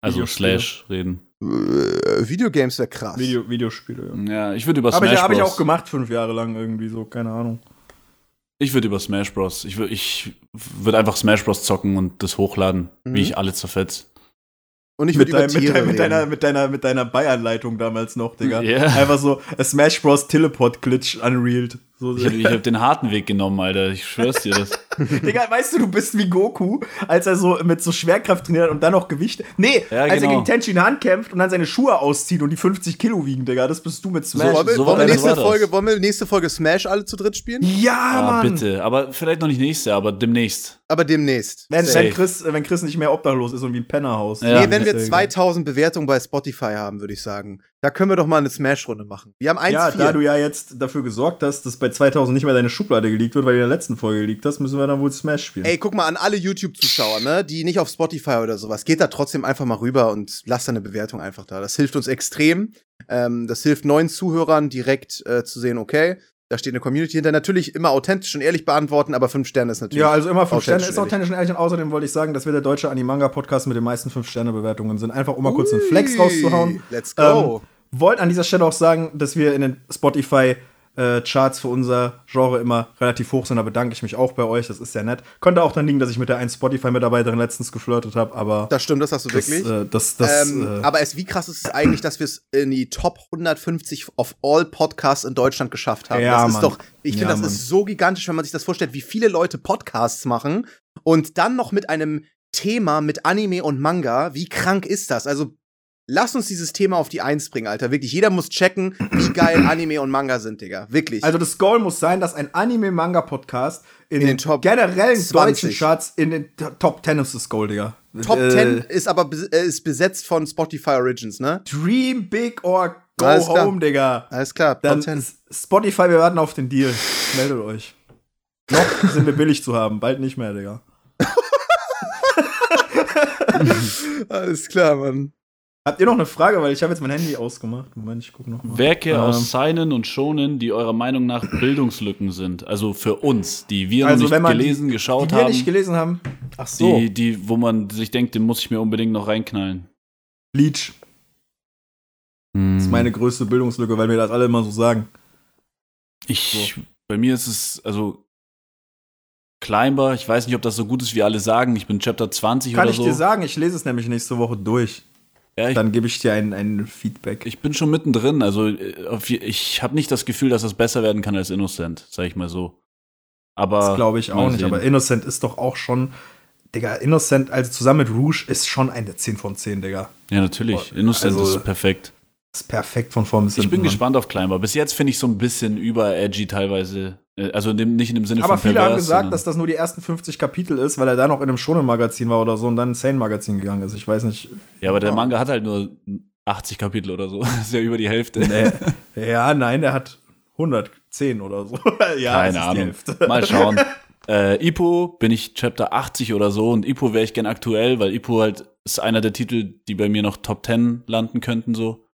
A: Also
B: Videospiele.
A: slash reden.
C: Äh, Videogames wäre krass.
B: Video, Videospiele. Ja.
A: Ja, ich würde über
B: Habe
A: Smash
B: ich, hab ich auch gemacht, fünf Jahre lang irgendwie so, keine Ahnung.
A: Ich würde über Smash Bros. Ich würde ich würd einfach Smash Bros. zocken und das hochladen,
C: Mhm.
A: wie ich alle zerfetz.
C: Und ich
B: mit,
C: würde über
B: dein, mit, dein, mit, deiner, mit, deiner, mit deiner Bayern-Leitung damals noch, Digga.
A: Ja.
B: Einfach so Smash Bros. Teleport-Glitch unrealed. So,
A: Ich habe hab den harten Weg genommen, Alter. Ich schwör's dir das. *laughs*
B: Digga, weißt du, du bist wie Goku, als er so mit so Schwerkraft trainiert und dann noch Gewicht. Nee,
A: Ja,
B: als er
A: genau.
B: gegen Tenshin Han kämpft und dann seine Schuhe auszieht und die 50 Kilo wiegen, Digga. Das bist du mit Smash.
C: wollen wir,
A: so
C: wollen, wir
A: so
C: nächste. Folge, wollen wir nächste Folge Smash alle zu dritt spielen?
B: ja,
A: Ah,
B: Mann.
A: bitte. Aber vielleicht noch nicht nächste, aber demnächst.
C: Aber demnächst.
B: Wenn, wenn, Chris, wenn Chris nicht mehr obdachlos ist und wie ein Pennerhaus.
A: Ja.
C: nee, wenn wir
B: Deswegen.
C: 2000 Bewertungen bei Spotify haben, würde ich sagen. Da können wir doch mal eine Smash-Runde machen. Wir haben 1
B: Ja,
C: 4.
B: da du ja jetzt dafür gesorgt hast, dass bei 2000 nicht mehr deine Schublade geleakt wird, weil die in der letzten Folge geleakt hast, müssen wir dann wohl Smash spielen.
C: Ey, guck mal an alle YouTube-Zuschauer, ne, die nicht auf Spotify oder sowas. Geht da trotzdem einfach mal rüber und lasst da eine Bewertung einfach da. Das hilft uns extrem. Ähm, das hilft neuen Zuhörern direkt äh, zu sehen, okay, da steht eine Community hinter. Natürlich immer authentisch und ehrlich beantworten, aber fünf Sterne ist natürlich.
B: Ja, also immer 5 Sterne ist authentisch und ehrlich. Und außerdem wollte ich sagen, dass wir der deutsche Animanga-Podcast mit den meisten 5-Sterne-Bewertungen sind. Einfach um mal kurz einen Flex
C: Ui,
B: rauszuhauen.
C: Let's go.
B: Ähm, wollt an dieser Stelle auch sagen, dass wir in den Spotify äh, Charts für unser Genre immer relativ hoch sind. Da bedanke ich mich auch bei euch. Das ist sehr nett. Könnte auch dann liegen, dass ich mit der einen Spotify-Mitarbeiterin letztens geflirtet habe, aber
C: das stimmt, das hast du
B: das,
C: wirklich.
B: äh, das, das,
C: ähm,
B: äh,
C: aber es, wie krass ist es eigentlich, dass wir es in die Top 150 of all Podcasts in Deutschland geschafft haben?
B: Ja,
C: das ist
B: Mann.
C: doch, ich finde,
B: Ja,
C: das
B: Mann.
C: ist so gigantisch, wenn man sich das vorstellt, wie viele Leute Podcasts machen und dann noch mit einem Thema mit Anime und Manga. Wie krank ist das? Also, lass uns dieses Thema auf die Eins bringen, Alter. Wirklich, jeder muss checken, wie geil *clears throat* Anime und Manga sind, Digga. Wirklich.
B: Also das Goal muss sein, dass ein Anime-Manga-Podcast in,
C: In
B: den,
C: Top
B: generellen
C: 20.
B: deutschen Charts in den Top 10 ist das Goal, Digga.
C: Top
B: äh,
C: 10 ist aber äh, ist besetzt von Spotify Origins, ne?
B: Dream big or go
C: Alles klar.
B: home, Digga.
C: Alles klar,
B: Dann
C: Top 10.
B: S- Spotify, wir warten auf den Deal. Meldet euch. Noch *laughs* sind wir billig zu haben, bald nicht mehr, Digga. *laughs*
C: Alles klar, Mann.
B: Habt ihr noch eine Frage? Weil ich habe jetzt mein Handy ausgemacht. Moment, ich gucke noch mal.
A: Werke
B: Ähm.
A: aus Seinen und Schonen, die eurer Meinung nach Bildungslücken sind. Also für uns, die wir
B: Also
A: noch nicht gelesen, geschaut
B: Die wir
A: haben.
B: nicht gelesen haben. Ach so.
A: die, die, wo man sich denkt, den muss ich mir unbedingt noch reinknallen.
B: Bleach
A: Das
B: ist meine größte Bildungslücke, weil mir das alle immer so sagen.
A: Ich, bei mir ist es, also, Climber, ich weiß nicht, ob das so gut ist, wie alle sagen. Ich bin Chapter 20
B: Kann
A: oder
B: ich
A: so.
B: dir sagen, ich lese es nämlich nächste Woche durch.
A: Ja, ich,
B: Dann gebe ich dir ein, ein Feedback.
A: ich bin schon mittendrin. Also, äh, ich habe nicht das Gefühl, dass das besser werden kann als Innocent, sag ich mal so. Aber.
B: das glaube ich auch nicht.
A: sehen.
B: Aber Innocent ist doch auch schon. Digga, Innocent, also zusammen mit Rouge, ist schon eine 10 von 10, Digga.
A: Ja, natürlich. Innocent
B: Also,
A: ist perfekt.
B: Ist perfekt von vorn bis
A: Ich bin gespannt auf Climber. Bis jetzt finde ich so ein bisschen über edgy teilweise. Äh, Also in dem, nicht in dem Sinne
B: Aber
A: von
B: viele haben
A: pervers,
B: gesagt,
A: sondern-
B: dass das nur die ersten 50 Kapitel ist, weil er da noch in einem Shonen-Magazin war oder so und dann ins Sane-Magazin gegangen ist. Ich weiß nicht.
A: Ja, aber der Manga hat halt nur 80 Kapitel oder so. *laughs* Das ist ja über die Hälfte.
B: Nee. ja, nein, der hat 110 oder so. *laughs* ja,
A: Keine Ahnung.
B: Hälfte.
A: Mal schauen. *laughs* äh, Ipo bin ich Chapter 80 oder so und Ipo wäre ich gern aktuell, weil Ipo halt ist einer der Titel, die bei mir noch Top 10 landen könnten so.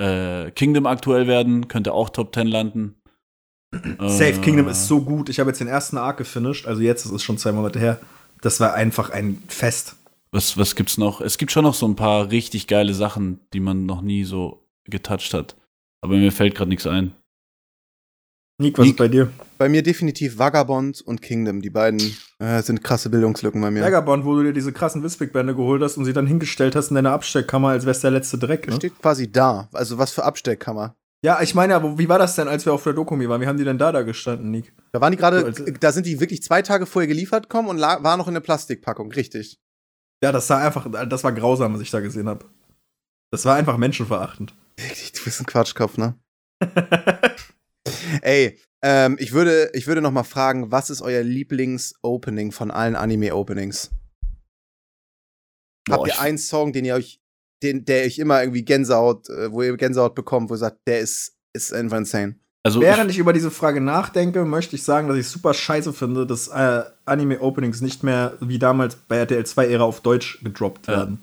A: Äh, Kingdom aktuell werden, könnte auch Top 10 landen.
B: Safe
A: Äh,
B: Kingdom ist so gut. Ich habe jetzt den ersten Arc gefinisht, also jetzt, das ist schon zwei Monate her. Das war einfach ein Fest.
A: Was, was gibt's noch? Es gibt schon noch so ein paar richtig geile Sachen, die man noch nie so getoucht hat. Aber mir fällt gerade nichts ein.
B: Nick, was
C: Nick.
B: ist bei dir?
C: Bei mir definitiv Vagabond und Kingdom. Die beiden äh, sind krasse Bildungslücken bei mir.
B: Vagabond, wo du dir diese krassen Wispig-Bände geholt hast und sie dann hingestellt hast in deiner Abstellkammer, als wär's der letzte Dreck. Ne?
C: Steht quasi da. Also was für Abstellkammer.
B: Ja, ich meine, aber wie war das denn, als wir auf der Dokumi waren? Wie haben die denn da da gestanden, Nick?
C: Da waren die gerade,
B: So, als-
C: da sind die wirklich zwei Tage vorher geliefert kommen und waren noch in der Plastikpackung, richtig.
B: Ja, das sah einfach, das war grausam, was ich da gesehen habe. Das war einfach menschenverachtend.
C: Wirklich, du bist ein Quatschkopf, ne? *laughs* Ey, ähm, ich würde, ich würde noch mal fragen, was ist euer Lieblings-Opening von allen Anime-Openings? Habt ihr einen Song, den ihr euch, den, der euch immer irgendwie Gänsehaut, äh, wo ihr Gänsehaut bekommt, wo ihr sagt, der ist, ist einfach insane?
A: Also
B: Während ich über diese Frage nachdenke, möchte ich sagen, dass ich super scheiße finde, dass äh, Anime-Openings nicht mehr wie damals bei RTL 2-Ära auf Deutsch gedroppt
A: Ja.
B: werden.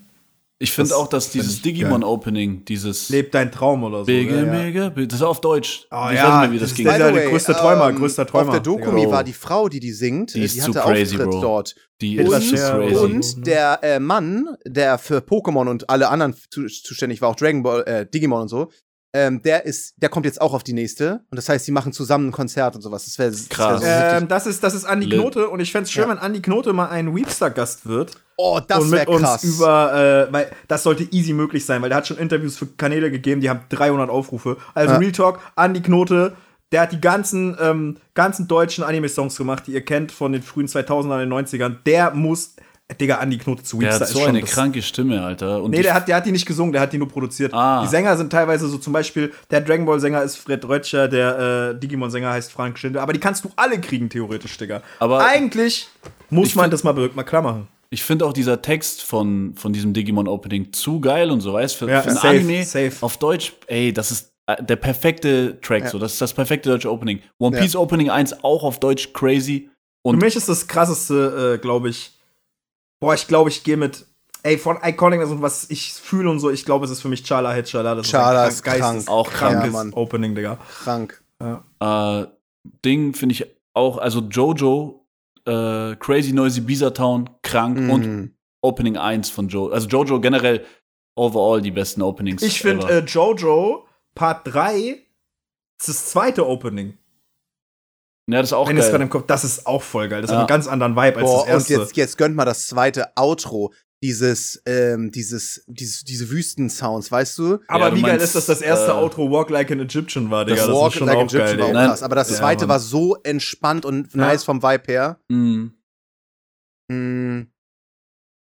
A: Ich finde
B: das
A: auch, dass dieses
B: ich
A: Digimon Opening, dieses
B: Lebt dein Traum oder so.
A: Bigger,
B: ja, ja.
A: mega, big- das ist auf Deutsch.
B: Oh,
A: ich
B: ja,
A: weiß nicht mehr, wie das
B: das
A: ging.
B: ist der-
C: By the way,
B: größte Träumer,
C: ähm,
B: größter Träumer.
C: Auf der Dokumi war die Frau, die die singt,
A: Die
C: die,
A: ist
C: hatte
A: zu crazy,
C: Auftritt
A: Bro.
C: dort.
A: Die
C: Und,
A: ist
B: Share
A: crazy.
C: und der äh, Mann, der für Pokémon und alle anderen zu, zuständig war, auch Dragon Ball, äh, Digimon und so, ähm, der ist, der kommt jetzt auch auf die nächste. Und das heißt, sie machen zusammen ein Konzert und sowas. Das wäre
A: Krass.
B: Ähm, das ist, das ist Andi
A: Lit.
B: Knote und ich fände es schön,
C: Ja.
B: wenn Andi Knote mal ein Weepstar-Gast wird.
C: Oh, das wäre krass.
B: uns über, äh, weil das sollte easy möglich sein, weil der hat schon Interviews für Kanäle gegeben, die haben 300 Aufrufe. Also
C: Ja.
B: Real Talk, Andi Knote, der hat die ganzen, ähm, ganzen deutschen Anime-Songs gemacht, die ihr kennt von den frühen 2000ern, den 90ern. Der muss, Digga, Andi Knote zu
A: Der hat so
B: ist schon
A: eine kranke Stimme, Alter. Und
B: Nee, der hat, der hat die nicht gesungen, der hat die nur produziert.
A: Ah.
B: Die Sänger sind teilweise so, zum Beispiel, der Dragon Ball Sänger ist Fred Rötscher, der äh, Digimon Sänger heißt Frank Schindler, aber die kannst du alle kriegen, theoretisch, Digga.
A: Aber-
B: eigentlich muss man
A: find-
B: das mal, mal klar machen.
A: Ich finde auch dieser Text von, von diesem Digimon-Opening zu geil und so, weißt für,
B: Ja,
A: für ein
B: safe,
A: Anime
B: safe.
A: auf Deutsch, ey, das ist äh, der perfekte Track,
C: Ja.
A: so, das ist das perfekte deutsche Opening. One
C: Ja.
A: Piece Opening 1 auch auf Deutsch crazy.
B: Für
A: Und
B: mich ist das krasseste, äh, glaube ich, boah, ich glaube, ich gehe mit, ey, von Iconic und was ich fühle und so, ich glaube, es ist für mich Chala Hitchala. Das
C: Chala ist krank.
B: geistes-
A: Auch krank.
B: krankes
C: Ja, Mann.
B: Opening, Digga.
C: Krank.
A: äh, Ding finde ich auch, also Jojo, äh, Crazy Noisy Beezer Town, krank und
C: Mhm.
A: Opening 1 von Jojo. Also Jojo generell overall die besten Openings.
B: Ich finde äh, Jojo Part 3 ist das zweite Opening.
A: Ja, das ist auch
B: Wenn es gerade
A: geil.
B: im Kopf, das ist auch voll geil. Das
A: Ja.
B: hat einen ganz anderen Vibe als
C: Boah,
B: das
C: und
B: erste.
C: jetzt, jetzt gönnt mal das zweite Outro. Dieses, ähm, dieses, dieses, diese Wüstensounds, weißt du?
B: Aber
A: Ja, du
B: wie geil ist das, das erste
A: äh,
B: Outro Walk Like an Egyptian war, Digga.
C: Das
B: Das,
C: Walk
B: ist schon
C: Like
B: auch
C: Egyptian
B: geil,
C: war auch.
A: Nein.
C: krass. Aber das
B: Ja,
C: zweite
B: Mann.
C: war so entspannt und
B: Ja.
C: nice vom Vibe her.
A: Mhm.
C: Mm.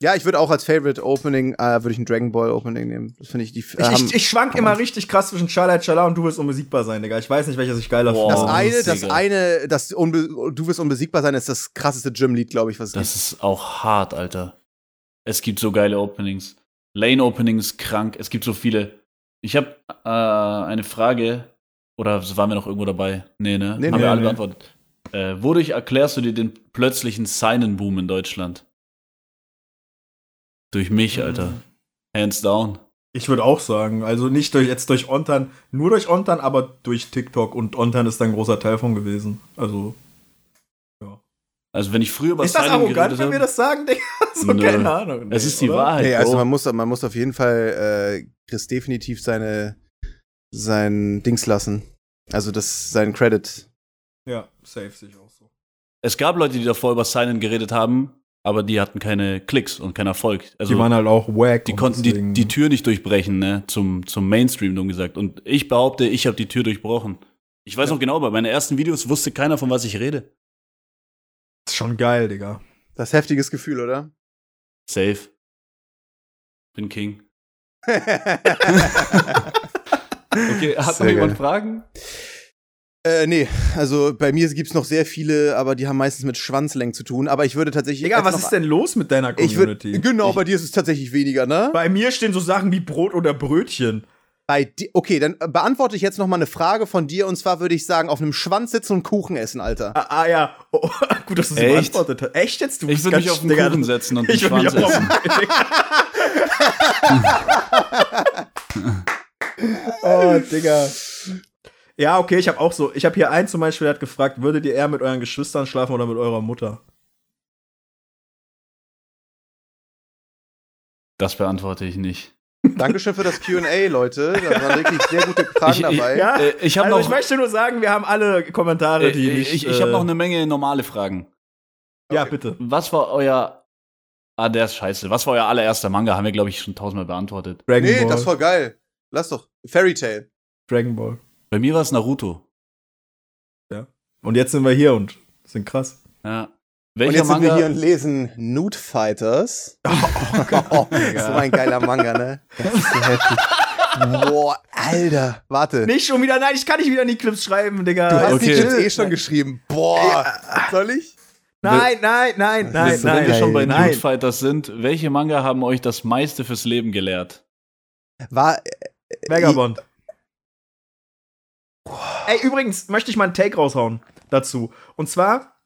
C: Ja, ich würde auch als Favorite Opening, äh, würde ich ein Dragon Ball Opening nehmen. Das finde ich die.
B: Ich,
C: äh, haben-
B: ich, ich schwank immer richtig krass zwischen Charlotte Chala und du wirst unbesiegbar sein, Digga. Ich weiß nicht, welches ich geiler
A: Boah.
C: das eine, das eine, das unbe du wirst unbesiegbar sein, ist das krasseste Gym-Lied, glaube ich, was es
A: Das ist auch hart, Alter. Es gibt so geile Openings. Lane Openings krank. Es gibt so viele. Ich habe äh, eine Frage. Oder waren wir noch irgendwo dabei? Nee, ne?
C: Nee,
A: Haben
B: nee,
A: wir alle
B: nee.
A: beantwortet. Äh, wodurch erklärst du dir den plötzlichen Signen-Boom in Deutschland? Durch mich, Alter. Hands down.
B: Ich würde auch sagen, also nicht durch, jetzt durch Ontan, nur durch Ontan, aber durch TikTok und Ontan ist da ein großer Teil von gewesen. Also.
A: Also, wenn ich früher über
B: ist das arrogant, wenn wir
A: habe.
B: das sagen, Digga? *laughs* so,
A: Nö.
B: keine Ahnung.
A: Es ist die
B: oder?
A: Wahrheit.
C: Nee, also man muss, man muss auf jeden Fall äh, Chris definitiv seine sein Dings lassen. Also das sein Credit.
B: Ja, safe sich auch so.
A: es gab Leute, die davor über Signen geredet haben, aber die hatten keine Klicks und keinen Erfolg. Also,
B: die waren halt auch wack.
A: Die konnten die, die Tür nicht durchbrechen, ne? Zum, zum Mainstream, dumm gesagt. Und ich behaupte, ich habe die Tür durchbrochen. Ich weiß noch genau, bei meinen ersten Videos wusste keiner, von was ich rede.
B: ist schon geil, Digga.
C: Das ist heftiges Gefühl, oder?
A: Safe. Bin King. *laughs* *laughs* Okay, hat
C: Sehr
A: noch jemand
C: geil.
A: Fragen?
C: Äh, nee, also bei mir gibt's noch sehr viele, aber die haben meistens mit Schwanzlängen zu tun. Aber ich würde tatsächlich.
B: Digga, was
C: noch-
B: ist denn los mit deiner
C: Ich würd,
B: Community?
C: genau, bei dir ist es tatsächlich weniger, ne?
B: Bei mir stehen so Sachen wie Brot oder Brötchen.
C: Bei di okay, dann äh, beantworte ich jetzt noch mal eine Frage von dir und zwar würde ich sagen, auf einem Schwanz sitzen und Kuchen essen, Alter.
B: Ah, ah ja, oh, *laughs* gut, dass du sie
A: Echt?
B: beantwortet hast. Echt jetzt? Du
A: Ich
B: bist
A: würde mich auf den Kuchen setzen und *laughs*
B: Ich mich
A: Schwanz essen. *laughs*
B: Oh, Digga. Ja, okay, ich habe auch so. Ich habe hier einen zum Beispiel, der hat gefragt, würdet ihr eher mit euren Geschwistern schlafen oder mit eurer Mutter?
A: Das beantworte ich nicht.
C: Dankeschön für das Q&A, Leute. Da waren wirklich sehr gute *laughs* Fragen
A: Ich- ich-
C: dabei.
B: Ja,
A: Äh, ich habe
B: also
A: noch,
B: ich möchte nur sagen, wir haben alle Kommentare,
A: äh,
B: die
A: äh,
B: nicht.
A: ich, ich hab
B: äh,
A: noch eine Menge normale Fragen.
B: Ja, bitte.
A: Was war euer. Ah, der ist scheiße. Was war euer allererster Manga? Haben wir, glaube ich, schon tausendmal beantwortet.
B: Dragon
C: Nee,
B: Ball.
C: das war geil. Lass doch. Fairy Tale.
B: Dragon Ball.
A: Bei mir war es Naruto.
B: Und jetzt sind wir hier und sind krass.
A: Ja.
C: Und
A: Welcher
C: jetzt sind
A: Manga?
C: wir hier und lesen Nude Fighters. *laughs* Oh, so ein geiler Manga, ne? Das ist so heftig. Boah, Alter. Warte.
B: Nicht schon wieder, nein, ich kann nicht wieder in die Clips schreiben, Digga.
C: Du hast
A: Okay.
C: die Chips eh schon geschrieben. Boah. Soll ich?
B: Nein, nein, nein, nein,
C: so
A: Wenn
B: nein.
A: wir schon bei
B: nein.
A: Nude Fighters sind, welche Manga haben euch das meiste fürs Leben gelehrt?
C: War.
B: Vagabond. Ey, übrigens möchte ich mal einen Take raushauen dazu. Und zwar,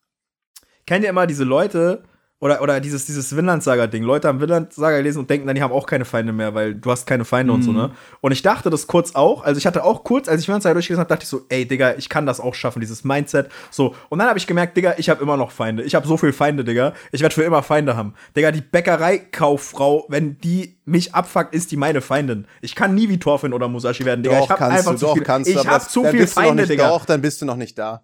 B: kennt ihr immer diese Leute, oder, oder dieses, dieses Vinland-Saga-Ding. Leute haben Vinland-Saga gelesen und denken dann, die haben auch keine Feinde mehr, weil du hast keine Feinde und so,
A: Mhm.
B: ne? Und ich dachte das kurz auch, also ich hatte auch kurz, als ich Vinland-Saga durchgelesen habe, dachte ich so, ey, Digga, ich kann das auch schaffen, dieses Mindset. So, und dann habe ich gemerkt, Digga, ich habe immer noch Feinde. Ich habe so viele Feinde, Digga. Ich werde für immer Feinde haben. Digga, die Bäckereikauffrau, wenn die mich abfuckt, ist die meine Feindin. Ich kann nie wie Thorfinn oder Musashi werden, Digga.
C: Doch,
B: ich habe
C: kannst
B: einfach
C: du,
B: zu
C: doch,
B: viel.
C: kannst
B: ich
C: du. das-
B: zu viel Feinde,
C: nicht,
B: Digga.
C: Doch, dann bist du noch nicht da.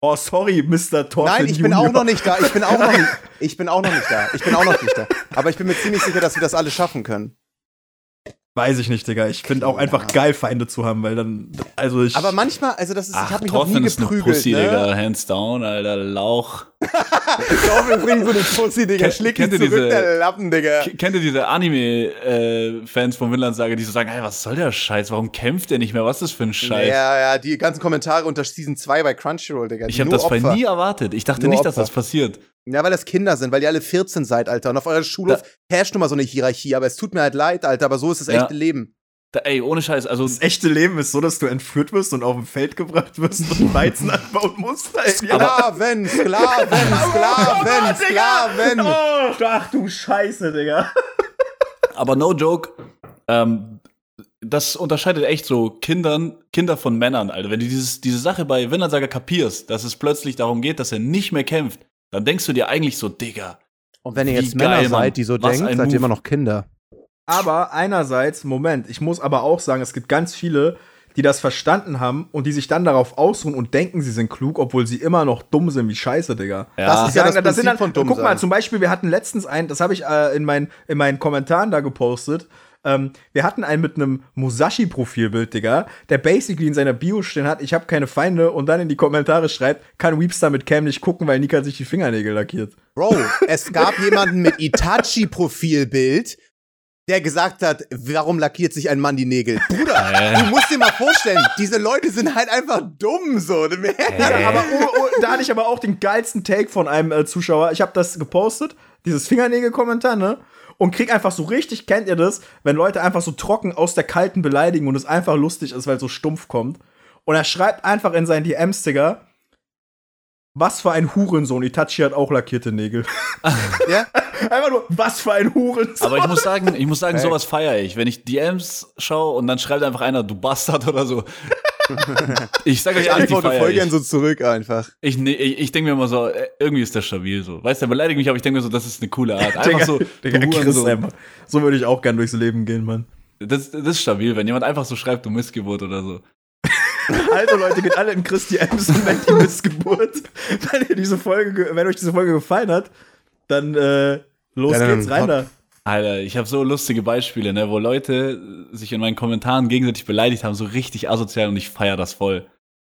B: Oh, sorry, Mr. Thorfinn.
C: Nein, ich bin
B: Junior.
C: auch noch nicht da. Ich bin auch noch nicht. Ich bin auch noch nicht da. Ich bin auch noch nicht da. Aber ich bin mir ziemlich sicher, dass wir das alle schaffen können.
B: Weiß ich nicht, Digga. Ich finde auch einfach geil, Feinde zu haben, weil dann. Also ich.
C: Aber manchmal, also das ist, ich
A: Ach,
C: habe mich noch nie
A: ist eine
C: geprügelt.
A: Pussy,
C: ne?
A: Digga. Hands down, Alter. Lauch. *laughs*
C: Thorfinn bringt so eine Pussy, Digga.
A: Kennt-
C: Schlägt
A: kennt
C: zurück,
A: diese-
C: der Lappen, Digga.
A: Kennt ihr diese Anime-Fans von Vinland Saga, die so sagen, hey, was soll der Scheiß? Warum kämpft der nicht mehr? Was ist das für ein Scheiß?
C: Ja, ja, die ganzen Kommentare unter Season 2 bei Crunchyroll, Digga.
A: Ich habe das bei
C: Opfer.
A: nie erwartet. Ich dachte
C: Nur
A: nicht, dass
C: Opfer.
A: das passiert.
C: Ja, weil das Kinder sind, weil ihr alle 14 seid, Alter. Und auf eurer Schulhof herrscht nun mal so eine Hierarchie. Aber es tut mir halt leid, Alter. Aber so ist das
A: Ja.
C: echte Leben.
A: Da, ey, ohne Scheiß, also
B: das echte Leben ist so, dass du entführt wirst und auf dem Feld gebracht wirst und Weizen anbauen musst. Ey.
C: Sklaven, Sklaven, *laughs* Sklaven, Sklaven.
B: Oh, ach du Scheiße, Digga.
A: Aber no joke, ähm, das unterscheidet echt so Kindern, Kinder von Männern, Alter. Wenn du dieses, diese Sache bei Saga kapierst, dass es plötzlich darum geht, dass er nicht mehr kämpft, dann denkst du dir eigentlich so, Digga.
C: Und wenn ihr jetzt Männer
A: geil,
C: seid, die so denken, seid
A: Move.
C: ihr immer noch Kinder.
B: Aber einerseits, Moment, ich muss aber auch sagen, es gibt ganz viele, die das verstanden haben und die sich dann darauf ausruhen und denken, sie sind klug, obwohl sie immer noch dumm sind wie Scheiße, Digga.
A: Ja.
C: Das ist ja das
B: Sagen,
C: Prinzip
B: sind dann,
C: von dumm
B: Guck mal,
C: sein.
B: zum Beispiel, wir hatten letztens einen, das habe ich äh, in, meinen in meinen Kommentaren da gepostet. Ähm, wir hatten einen mit einem Musashi-Profilbild, Digga, der basically in seiner Bio stehen hat, ich habe keine Feinde und dann in die Kommentare schreibt, kann Weepstar mit Cam nicht gucken, weil Nika sich die Fingernägel lackiert.
C: Bro, es gab jemanden mit Itachi-Profilbild, der gesagt hat, warum lackiert sich ein Mann die Nägel? Bruder, *laughs*
A: Äh.
C: du musst dir mal vorstellen, diese Leute sind halt einfach dumm so.
B: Ja, aber oh, oh, da hatte ich aber auch den geilsten Take von einem äh, Zuschauer. Ich habe das gepostet, dieses Fingernägel-Kommentar, ne? Und krieg einfach so richtig, kennt ihr das, wenn Leute einfach so trocken aus der kalten beleidigen und es einfach lustig ist, weil es so stumpf kommt. Und er schreibt einfach in seinen DMs, Digga, was für ein Hurensohn. Itachi hat auch lackierte Nägel. *laughs*
C: Ja?
B: einfach nur, was für ein Hurensohn.
A: Aber ich muss sagen, ich muss sagen, sowas feiere ich. Wenn ich DMs schaue und dann schreibt einfach einer, du Bastard oder so. *laughs* ich sag euch
C: Ich
A: ehrlich, die
C: voll gern so zurück einfach.
A: Ich, ne, ich, ich denke mir immer so, äh, irgendwie ist der stabil so. Weißt du, der beleidigt mich, aber ich denke mir so, das ist eine coole Art. Einfach so,
B: Digga,
A: du
B: Chris
A: Hurensohn.
B: einfach. So würde ich auch gern durchs Leben gehen, Mann.
A: das, das ist stabil, wenn jemand einfach so schreibt, du Missgeburt oder so. *laughs*
B: Also Leute, geht alle in Christi Ems und nennt die Missgeburt. Wenn, ihr diese Folge, ge- wenn euch diese Folge gefallen hat, dann äh, los
C: Ja, dann
B: geht's rein da.
A: Alter, ich habe so lustige Beispiele, ne, wo Leute sich in meinen Kommentaren gegenseitig beleidigt haben, so richtig asozial und ich feier das voll.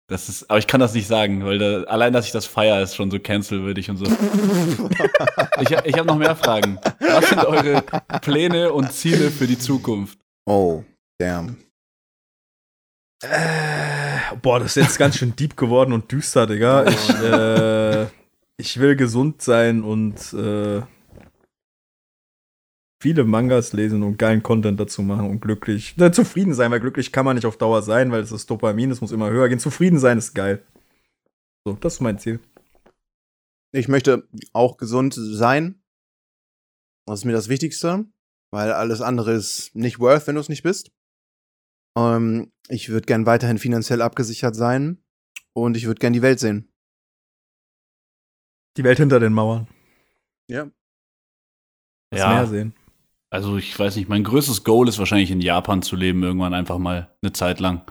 A: Das ist, aber ich kann das nicht sagen, weil da, allein, dass ich das feier, ist schon so cancelwürdig und so. *laughs* ich ich habe noch mehr Fragen. Was sind eure Pläne und Ziele für die Zukunft?
C: Oh, damn.
B: Äh, boah, das ist jetzt ganz schön deep geworden und düster, Digga. Ich, äh, ich will gesund sein und äh, viele Mangas lesen und geilen Content dazu machen und glücklich. Äh, zufrieden sein, weil glücklich kann man nicht auf Dauer sein, weil es ist Dopamin, es muss immer höher gehen. Zufrieden sein ist geil. So, das ist mein Ziel.
C: Ich möchte auch gesund sein. Das ist mir das Wichtigste, weil alles andere ist nicht worth, wenn du es nicht bist. Ähm, ich würde gern weiterhin finanziell abgesichert sein und ich würde gern die Welt sehen.
B: Die Welt hinter den Mauern.
C: Ja.
B: Das Meer sehen.
A: Also ich weiß nicht, mein größtes Goal ist wahrscheinlich in Japan zu leben, irgendwann einfach mal eine Zeit lang.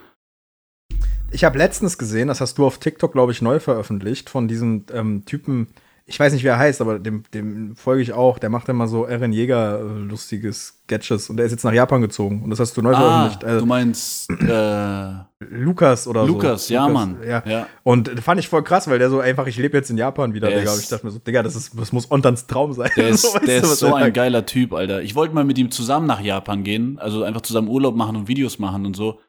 B: Ich habe letztens gesehen, das hast du auf TikTok, glaube ich, neu veröffentlicht, von diesem ähm, Typen, ich weiß nicht, wie er heißt, aber dem, dem folge ich auch, der macht immer so Eren Jäger äh, lustige Sketches und der ist jetzt nach Japan gezogen und das hast du neu
A: Ah,
B: veröffentlicht. Äh,
A: du meinst äh,
B: Lukas oder
A: Lukas,
B: so.
A: ja, Mann.
B: Ja.
A: ja.
B: Und fand ich voll krass, weil der so einfach, ich lebe jetzt in Japan wieder,
A: Der
B: Digga. Und ich dachte mir so, Digga, das, ist, das muss Ontans Traum sein.
A: Der *laughs* ist,
B: So,
A: der ist so ein geiler Typ, Alter. Ich wollte mal mit ihm zusammen nach Japan gehen, also einfach zusammen Urlaub machen und Videos machen und so.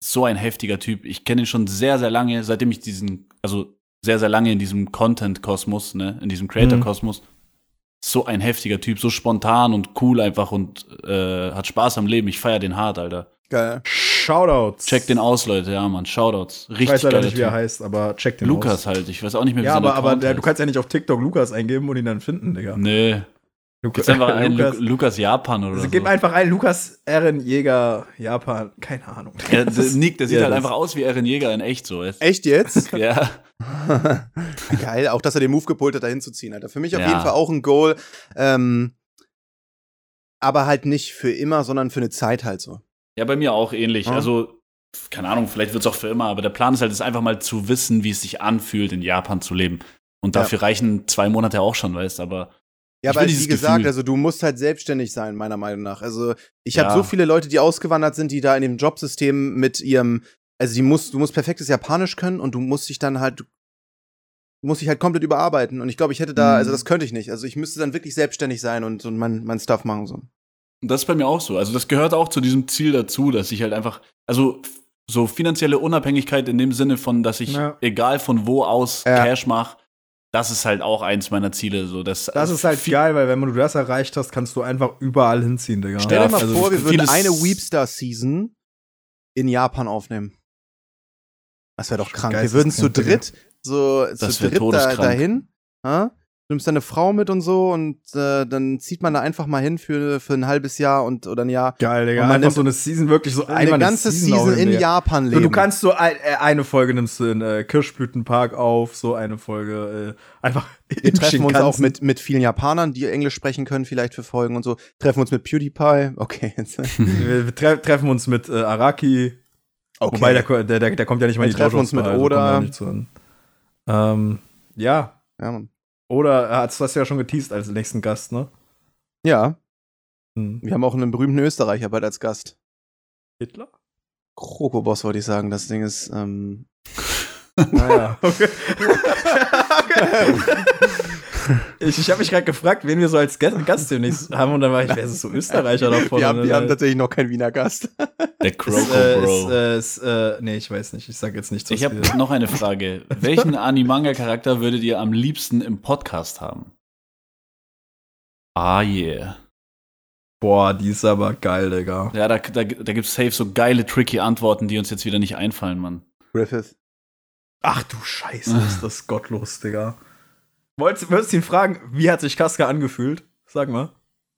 A: So ein heftiger Typ. Ich kenne ihn schon sehr, sehr lange, seitdem ich diesen, also sehr, sehr lange in diesem Content-Kosmos, ne, in diesem Creator-Kosmos. So ein heftiger Typ, so spontan und cool einfach und äh, hat Spaß am Leben. Ich feier den hart, Alter.
C: Geil.
B: Shoutouts.
A: Check den aus, Leute, ja, Mann. Shoutouts. Richtig
B: Ich weiß leider nicht, wie er heißt, aber check den
A: Lukas
B: aus.
A: halt. Ich weiß auch nicht mehr, wie
B: Ja,
A: sein
B: aber, aber
A: Account
B: der, du
A: heißt.
B: kannst ja nicht auf TikTok Lukas eingeben und ihn dann finden, Digga.
A: Nee. *laughs*
B: Lukas,
A: Jetzt einfach ein
B: Lukas.
A: Lu Lukas Japan oder
B: Also
A: so.
B: gib einfach ein Lukas Ehren Jäger Japan, keine Ahnung.
A: Ja, der, *laughs* Nick, der sieht
B: Ja,
A: halt
B: das-
A: einfach aus wie Eren Jäger in echt so. Ist.
C: Echt jetzt? *laughs*
A: Ja.
C: Geil, auch dass er den Move gepult hat, da hinzuziehen, Alter. Für mich auf
A: Ja.
C: jeden Fall auch ein Goal. Ähm, aber halt nicht für immer, sondern für eine Zeit halt so.
A: Ja, bei mir auch ähnlich.
C: Ja.
A: Also, keine Ahnung, vielleicht wird es auch für immer, aber der Plan ist halt, ist einfach mal zu wissen, wie es sich anfühlt, in Japan zu leben. Und
C: Ja.
A: dafür reichen zwei Monate auch schon, weißt aber
C: Ja,
A: dieses
C: wie gesagt,
A: Gefühl.
C: also du musst halt selbstständig sein, meiner Meinung nach. Also ich habe
A: Ja.
C: so viele Leute, die ausgewandert sind, die da in dem Jobsystem mit ihrem, also die musst, du musst perfektes Japanisch können und du musst dich dann halt, du musst dich halt komplett überarbeiten. Und ich glaube, ich hätte da,
A: Mhm.
C: also das könnte ich nicht. Also ich müsste dann wirklich selbstständig sein und, und mein, mein Stuff machen so.
A: Das ist bei mir auch so. Also, das gehört auch zu diesem Ziel dazu, dass ich halt einfach, also so finanzielle Unabhängigkeit in dem Sinne von, dass ich,
B: Ja.
A: egal von wo aus,
C: Ja.
A: Cash mache, das ist halt auch eins meiner Ziele. So, das,
B: Das ist halt geil, weil wenn du das erreicht hast, kannst du einfach überall hinziehen, Digga.
C: Stell
A: Ja,
C: dir mal
A: also
C: vor, wir würden eine Weepstar-Season in Japan aufnehmen. Das wäre doch krank. Wir würden zu dritt, so
A: Das
C: zu dritt da, dahin. Ha? Du nimmst deine Frau mit und so und äh, dann zieht man da einfach mal hin für, für ein halbes Jahr und oder ein Jahr.
B: Geil, Digga.
C: Und man
B: Einfach
C: nimmt
B: so eine Season wirklich so
C: Eine
B: einmal
C: ganze Season,
B: aufnehmen,
C: in. Japan leben.
B: du kannst so ein, äh, eine Folge nimmst du in äh, Kirschblütenpark auf, so eine Folge äh, einfach *laughs*
C: Wir treffen uns auch mit, mit vielen Japanern, die Englisch sprechen können, vielleicht für Folgen und so. Treffen uns mit PewDiePie. Okay. *laughs*
B: wir wir tre treffen uns mit äh, Araki,
C: okay.
B: wobei der, der, der, der kommt ja nicht mal in
C: Wir
B: die
C: treffen uns mit
B: also
C: Oda.
B: uns. Ähm, ja,
C: ja, Mann.
B: Oder hast du hast ja schon geteased als nächsten Gast, ne?
C: ja.
B: Hm.
C: Wir haben auch einen berühmten Österreicher bald als Gast.
B: Hitler?
C: Krokoboss wollte ich sagen. Das Ding ist, ähm, *laughs*
B: Naja, *laughs* okay. *laughs* ich ich habe mich gerade gefragt, wen wir so als Gast, Gast demnächst haben und dann war ich, wer ist so Österreicher davon?
C: wir, haben, wir haben
B: dann,
C: tatsächlich noch keinen Wiener Gast.
A: Der Croco
B: äh,
A: Bro.
B: ist, äh, ist, äh, nee, ich weiß nicht. Ich sag jetzt nichts.
A: ich habe noch eine Frage. Welchen *laughs* Animanga-Charakter würdet ihr am liebsten im Podcast haben? Ah, yeah.
B: Boah, die ist aber geil, Digga.
A: Ja, da, da, da gibt's safe so geile, tricky Antworten, die uns jetzt wieder nicht einfallen, Mann.
C: Griffith.
B: Ach du Scheiße, *laughs* ist das gottlos, Digga. Wolltest, würdest du ihn fragen, wie hat sich Kaska angefühlt? Sag mal.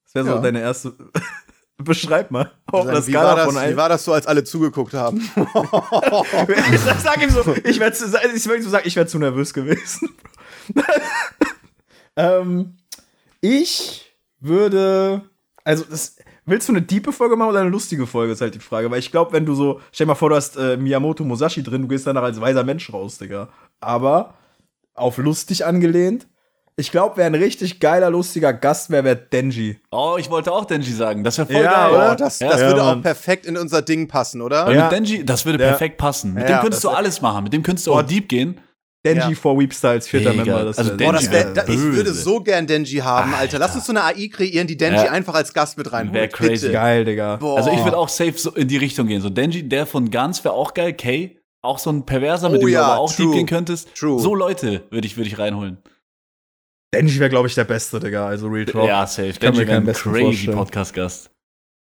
B: Das wäre so
C: Ja.
B: deine erste. *laughs* Beschreib mal. Auf einer
C: wie, war das, wie war das so, als alle zugeguckt haben? *laughs* *laughs*
B: Ich sag ihm so, ich werde ich würd so sagen, ich wäre zu nervös gewesen. ähm, ich würde, also das, willst du eine diepe Folge machen oder eine lustige Folge, ist halt die Frage. Weil ich glaube, wenn du so, stell dir mal vor, du hast äh, Miyamoto Musashi drin, du gehst danach als weiser Mensch raus, Digga. Aber auf lustig angelehnt. Ich glaube, wer ein richtig geiler, lustiger Gast wäre, wäre Denji.
A: Oh, ich wollte auch Denji sagen. Das wäre voll
B: Ja,
A: geil.
B: oder?
C: Oh, das,
A: Ja.
C: das
B: Ja,
C: würde
B: Mann.
C: auch perfekt in unser Ding passen, oder?
A: Weil
B: Ja.
A: mit Denji, das würde
B: Ja.
A: perfekt passen. Mit
C: Ja,
A: dem könntest du alles machen. Mit dem könntest du auch deep gehen.
B: Denji
C: Ja.
B: for Weepstar als vierter. Member. Das
A: Also Denji
C: das wär, da, ich würde so gern Denji haben, Alter. Lass uns so eine AI kreieren, die Denji
A: Ja.
C: einfach als Gast mit reinholt.
A: Wär crazy.
C: Bitte.
B: geil, Digga.
C: Boah.
A: Also ich würde auch safe so in die Richtung gehen. So Denji, der von Guns wäre auch geil. Kay, auch so ein Perverser, mit
C: Oh
A: dem
C: ja,
A: du aber auch
C: true.
A: deep gehen könntest.
C: True.
A: So Leute würde ich, würde ich reinholen.
B: Denji wäre, glaube ich, der Beste, Digga. Also Real Talk.
A: Ja, safe. Denji wäre ein crazy. Podcast-Gast.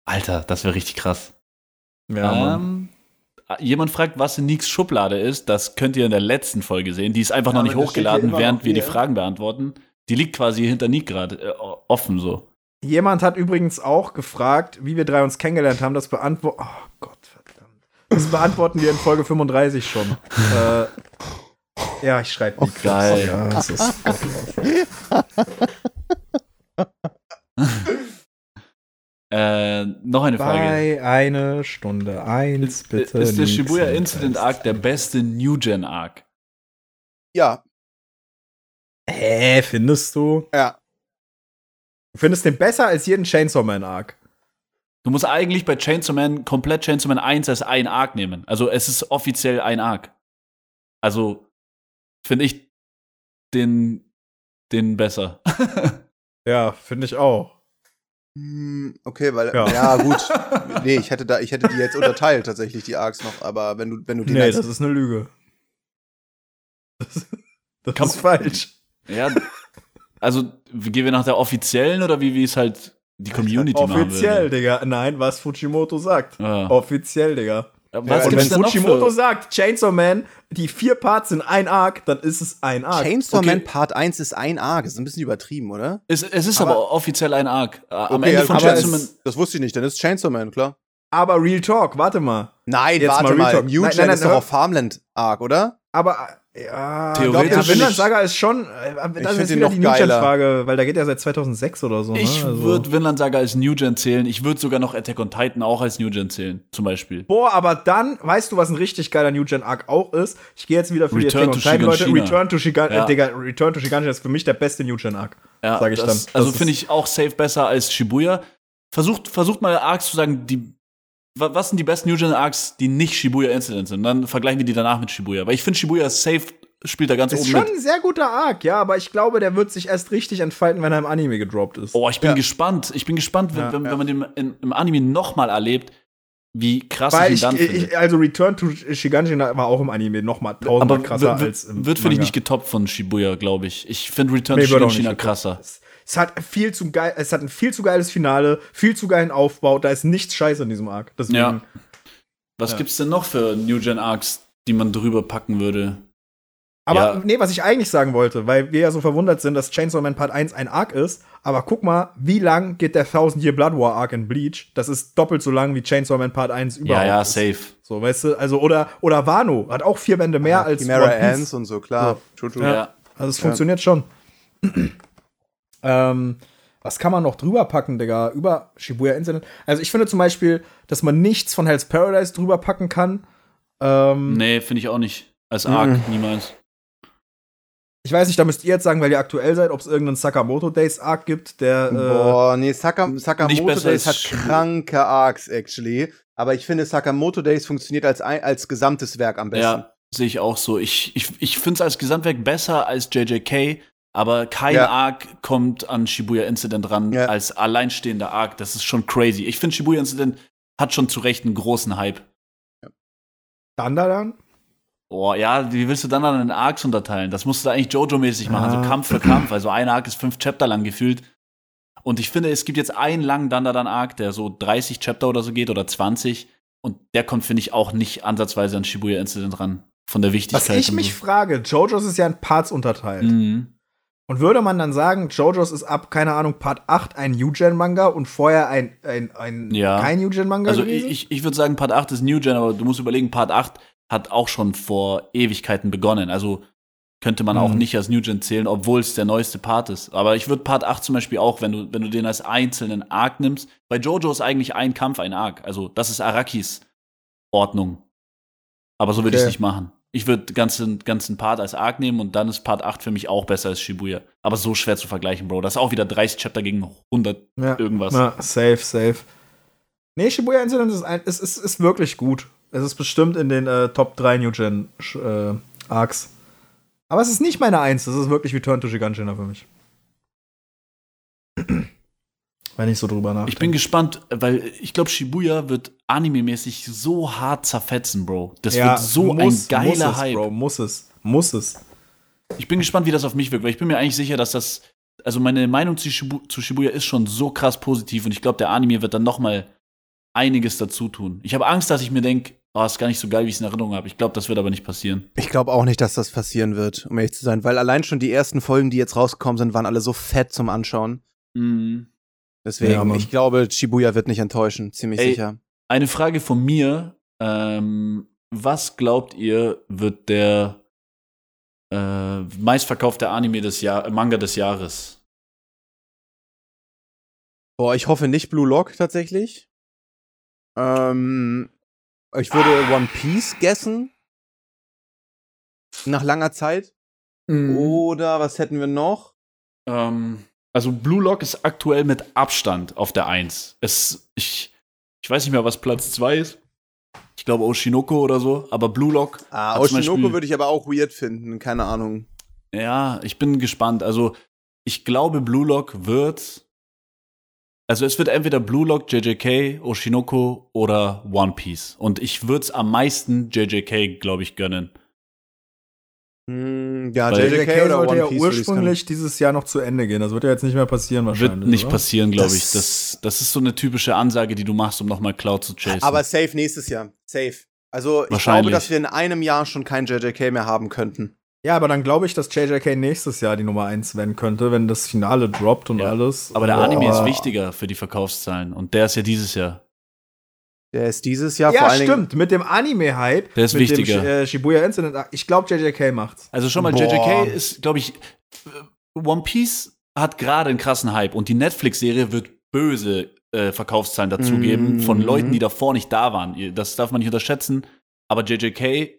A: Alter, das wäre richtig krass.
B: Ja,
A: ähm, jemand fragt, was in Niks Schublade ist. Das könnt ihr in der letzten Folge sehen. Die ist einfach noch
C: Ja,
A: nicht
C: das steht
A: hochgeladen, während
C: noch
A: wir die. Fragen beantworten. Die liegt quasi hinter Nick gerade äh, offen so.
B: Jemand hat übrigens auch gefragt, wie wir drei uns kennengelernt haben. Das beantworten. Oh Gott, verdammt. Das beantworten wir in Folge 35 schon. *laughs* äh, ja, ich schreibe
A: Oh, geil.
B: Ja, das ist *laughs*
A: Äh, noch eine Frage.
B: bei eine Stunde eins, bitte.
A: ist der
B: nichts
A: Shibuya Incident. Arc der beste New Gen Arc?
C: Ja,
B: Hä, findest du?
C: ja.
B: Du findest den besser als jeden Chainsaw Man Arc.
A: Du musst eigentlich bei Chainsaw Man komplett Chainsaw Man 1 als ein Arc nehmen. Also es ist offiziell ein Arc. Also finde ich den, den besser. *laughs*
B: Ja, finde ich auch.
C: Hm, Okay, weil
B: Ja.
C: ja. gut. *laughs* Nee, ich hätte da ich hätte die jetzt unterteilt tatsächlich die Arcs noch, aber wenn du wenn du die
B: Nee, das ist eine Lüge. Das, das
A: Kann-
B: ist falsch.
A: ja, also wie gehen wir nach der offiziellen oder wie wie es halt die Community
B: Offiziell,
A: machen würde?
B: Digga. Nein, was Fujimoto sagt.
A: Ja.
B: Offiziell, Digga.
A: Was
B: und wenn Fujimoto sagt, Chainsaw Man, die vier Parts sind ein Arc, dann ist es ein Arc.
C: Chainsaw
A: Okay.
C: Man Part 1 ist ein Arc, das ist ein bisschen übertrieben, oder?
A: es, es ist aber,
C: Aber-
A: offiziell ein Arc. Äh, Am
C: Okay,
A: Ende von Chainsaw Man
C: Das wusste ich nicht, dann ist Chainsaw Man, klar.
B: Aber Real Talk, warte mal.
C: Nein,
B: Jetzt
C: warte
B: mal
C: mal,
B: Real Talk.
C: New
B: Nein, nein, nein,
C: ist doch auch Farmland Arc, oder?
B: Aber, ja,
A: Theoretisch
B: ja,
A: nicht.
B: Vinland Saga ist schon, äh, das
C: find
B: ist
C: den
B: wieder die
C: geiler.
B: Frage, weil da geht ja seit 2006 oder so.
A: Ich
B: ne? Also-
A: würde Vinland Saga als New Gen zählen. Ich würde sogar noch Attack on Titan auch als New Gen zählen, zum Beispiel.
B: Boah, aber dann, weißt du, was ein richtig geiler New Gen Arc auch ist? Ich gehe jetzt wieder für
A: Return
B: die Attack on Titan, Leute. Return to Shigan,
A: Ja.
B: äh, Digga, Return to Shiganshina ist für mich der beste New Gen Arc.
A: Ja,
B: Sag ich
A: das,
B: dann.
A: Also
B: Das
A: finde
B: ist-
A: ich auch safe besser als Shibuya. Versucht, versucht mal Arcs zu sagen, die, was sind die besten New Gen Arcs, die nicht Shibuya Incident sind? Dann vergleichen wir die danach mit Shibuya. Weil ich finde, Shibuya ist safe, spielt da ganz
B: Ist
A: oben
B: schon
A: mit.
B: ein sehr guter Arc, ja, aber ich glaube, der wird sich erst richtig entfalten, wenn er im Anime gedroppt ist.
A: Oh, ich bin
C: Ja.
A: gespannt. Ich bin gespannt, wenn,
B: Ja,
A: wenn,
C: ja.
A: wenn man den in, im Anime nochmal erlebt, wie krass
B: Weil
A: ich ihn
B: ich,
A: dann finde.
B: ich, also Return to Shiganshina war auch im Anime nochmal tausendmal krasser als im
A: wird finde ich nicht getoppt von Shibuya, glaube ich. Ich finde Return
B: Nee,
A: to
B: nicht
A: krasser.
B: Es, es hat viel zu geil, es hat ein viel zu geiles Finale, viel zu geilen Aufbau, da ist nichts scheiße in diesem Arc. Deswegen,
A: Ja. Was
B: Ja.
A: gibt's denn noch für New Gen Arcs, die man drüber packen würde?
B: Aber
A: Ja.
B: nee, was ich eigentlich sagen wollte, weil wir ja so verwundert sind, dass Chainsaw Man Part 1 ein Arc ist, aber guck mal, wie lang geht der Thousand Year Blood War Arc in Bleach? Das ist doppelt so lang wie Chainsaw Man Part 1 überhaupt.
A: Ja, ja,
B: ist.
A: safe.
B: So, weißt du, also oder oder Wano hat auch vier Bände mehr als
C: Chimera
B: One Piece.
C: Ants und so, klar. True.
A: Ja.
B: Also es funktioniert schon. Ähm, was kann man noch drüber packen, Digga? Über Shibuya Incident. Also ich finde zum Beispiel, dass man nichts von Hell's Paradise drüber packen kann. Ähm,
A: Nee, finde ich auch nicht. Als Arc,
C: Mhm.
A: niemals.
B: Ich weiß nicht, da müsst ihr jetzt sagen, weil ihr aktuell seid, ob es irgendeinen Sakamoto Days Arc gibt, der. Äh,
C: Boah, nee, Saka, Sakamoto
A: besser
C: Days hat kranke Arcs, actually. Aber ich finde, Sakamoto Days funktioniert als, ein, als gesamtes Werk am besten.
A: Ja, sehe ich auch so. Ich, ich, ich finde es als Gesamtwerk besser als JJK, aber kein
C: Ja.
A: Arc kommt an Shibuya Incident ran
C: Ja.
A: als alleinstehender Arc. Das ist schon crazy. Ich finde, Shibuya Incident hat schon zu Recht einen großen Hype.
B: Dandadan?
A: Oh, ja, wie willst du dann an den Arcs unterteilen? Das musst du eigentlich Jojo-mäßig machen,
B: Ah.
A: so Kampf für Kampf. Also ein Arc ist fünf Chapter lang gefühlt. Und ich finde, es gibt jetzt einen langen Dandadan-Arc, der so 30 Chapter oder so geht oder 20. Und der kommt, finde ich, auch nicht ansatzweise an Shibuya Incident ran. Von der Wichtigkeit.
B: Was ich mich
A: so.
B: frage, JoJo's ist ja in Parts unterteilt.
A: Mhm.
B: Und würde man dann sagen, JoJo's ist ab, keine Ahnung, Part 8 ein New-Gen-Manga und vorher ein, ein, ein
A: Ja.
B: kein New-Gen-Manga
A: Also
B: gewesen?
A: ich, ich würde sagen, Part 8 ist New Gen, aber du musst überlegen, Part 8 hat auch schon vor Ewigkeiten begonnen. Also könnte man auch
B: Mhm.
A: nicht als New Gen zählen, obwohl es der neueste Part ist. Aber ich würde Part 8 zum Beispiel auch, wenn du, wenn du den als einzelnen Arc nimmst, bei Jojo ist eigentlich ein Kampf ein Arc. Also das ist Arakis Ordnung. Aber so würde ich
B: Okay.
A: es nicht machen. Ich würde ganzen, ganzen Part als Arc nehmen und dann ist Part 8 für mich auch besser als Shibuya. Aber so schwer zu vergleichen, Bro. Das ist auch wieder 30 Chapter gegen 100
B: ja.
A: irgendwas.
B: Ja, safe, safe. Nee, Shibuya Incident ist, ein, ist, ist, ist wirklich gut. Es ist bestimmt in den äh, Top 3 New-Gen äh, Arcs. Aber es ist nicht meine Eins. Das ist wirklich Return to Giganshina für mich. Wenn ich so drüber nachdenke.
A: Ich bin gespannt, weil ich glaube, Shibuya wird anime-mäßig so hart zerfetzen, Bro. Das
B: ja,
A: wird so
B: muss,
A: ein geiler
B: muss es,
A: Hype.
B: Bro, muss es. Muss es.
A: Ich bin gespannt, wie das auf mich wirkt, weil ich bin mir eigentlich sicher, dass das, also meine Meinung zu, Shibu zu Shibuya ist schon so krass positiv und ich glaube, der Anime wird dann noch mal einiges dazu tun. Ich habe Angst, dass ich mir denke, oh, ist gar nicht so geil, wie ich es in Erinnerung habe. Ich glaube, das wird aber nicht passieren.
C: Ich glaube auch nicht, dass das passieren wird, um ehrlich zu sein, weil allein schon die ersten Folgen, die jetzt rausgekommen sind, waren alle so fett zum Anschauen.
A: Mhm.
C: Deswegen,
B: Ja,
C: ich glaube, Shibuya wird nicht enttäuschen, ziemlich
A: Ey.
C: sicher.
A: Eine Frage von mir. Ähm, was glaubt ihr, wird der äh, meistverkaufte Anime des Jahr Manga des Jahres?
C: Boah, ich hoffe nicht Blue Lock tatsächlich. Ähm, ich würde One Piece guessen. Nach langer Zeit.
B: Mhm.
C: Oder was hätten wir noch?
A: Ähm, also Blue Lock ist aktuell mit Abstand auf der 1. Es, ich, ich weiß nicht mehr, was Platz 2 ist. Ich glaube Oshinoko oder so, aber Blue Lock.
C: Ah, Oshinoko würde ich aber auch weird finden, keine Ahnung.
A: Ja, ich bin gespannt. Also, ich glaube, Blue Lock wird. Also, es wird entweder Blue Lock, JJK, Oshinoko oder One Piece. Und ich würde es am meisten JJK, glaube ich, gönnen.
C: Hm, ja,
A: Weil-
C: JJK,
B: JJK
C: oder
B: sollte
C: One
B: ja ursprünglich dieses Jahr noch zu Ende gehen. Das wird ja jetzt nicht mehr passieren wahrscheinlich.
A: Wird nicht
B: oder?
A: passieren, glaube ich. Das, das ist so eine typische Ansage, die du machst, um nochmal Cloud zu chasen.
C: Aber safe nächstes Jahr. Safe. Also ich glaube, dass wir in einem Jahr schon kein JJK mehr haben könnten.
B: Ja, aber dann glaube ich, dass JJK nächstes Jahr die Nummer 1 werden könnte, wenn das Finale droppt und
A: Ja.
B: alles.
A: Aber der Anime ist
B: Boah.
A: wichtiger für die Verkaufszahlen. Und der ist ja dieses Jahr.
C: Der ist dieses Jahr
B: Ja,
C: vor allen Dingen.
B: stimmt. Mit dem Anime-Hype.
A: Der ist
B: mit
A: wichtiger.
B: Dem, äh, Shibuya Incident. Ich glaube, JJK macht's.
A: Also schon mal,
C: Boah.
A: JJK ist, glaube ich, äh, One Piece hat gerade einen krassen Hype und die Netflix-Serie wird böse äh, Verkaufszahlen dazugeben
C: Mhm.
A: von Leuten, die davor nicht da waren. Das darf man nicht unterschätzen. Aber JJK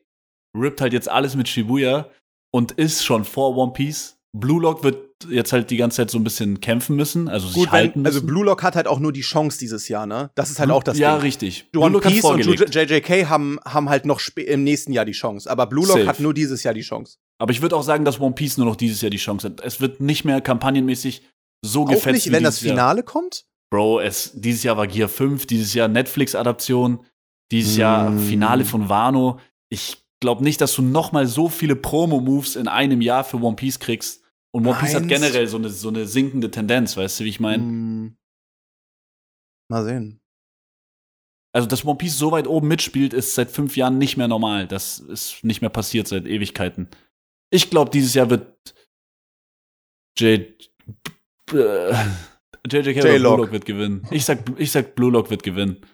A: rippt halt jetzt alles mit Shibuya und ist schon vor One Piece. Blue Lock wird jetzt halt die ganze Zeit so ein bisschen kämpfen müssen, also sich
C: Gut,
A: halten
C: wenn, also
A: müssen.
C: Blue Lock hat halt auch nur die Chance dieses Jahr, ne? Das ist halt auch das
A: ja,
C: Ding.
A: richtig. Blue
C: One
A: Lock
C: Piece und. JJK haben, haben halt noch im nächsten Jahr die Chance. Aber Blue Lock
A: Safe.
C: hat nur dieses Jahr die Chance.
A: Aber ich würde auch sagen, dass One Piece nur noch dieses Jahr die Chance hat. Es wird nicht mehr kampagnenmäßig so
C: Auch
A: gefetzt
C: nicht, wenn das
A: dieses Jahr.
C: Finale kommt?
A: Bro, es, dieses Jahr war Gear 5, dieses Jahr Netflix-Adaption, dieses
C: Mm.
A: Jahr Finale von Wano. Ich glaube nicht, dass du noch mal so viele Promo-Moves in einem Jahr für One Piece kriegst. Und One Piece hat generell so eine, so eine sinkende Tendenz, weißt du, wie ich meine?
C: Hm. Mal sehen.
A: Also, dass One Piece so weit oben mitspielt, ist seit fünf Jahren nicht mehr normal. Das ist nicht mehr passiert seit Ewigkeiten. Ich glaube, dieses Jahr wird J. Äh, JJK oder
C: J-Lock.
A: Blue Lock wird gewinnen. Ich sag, ich sag Blue Lock wird gewinnen.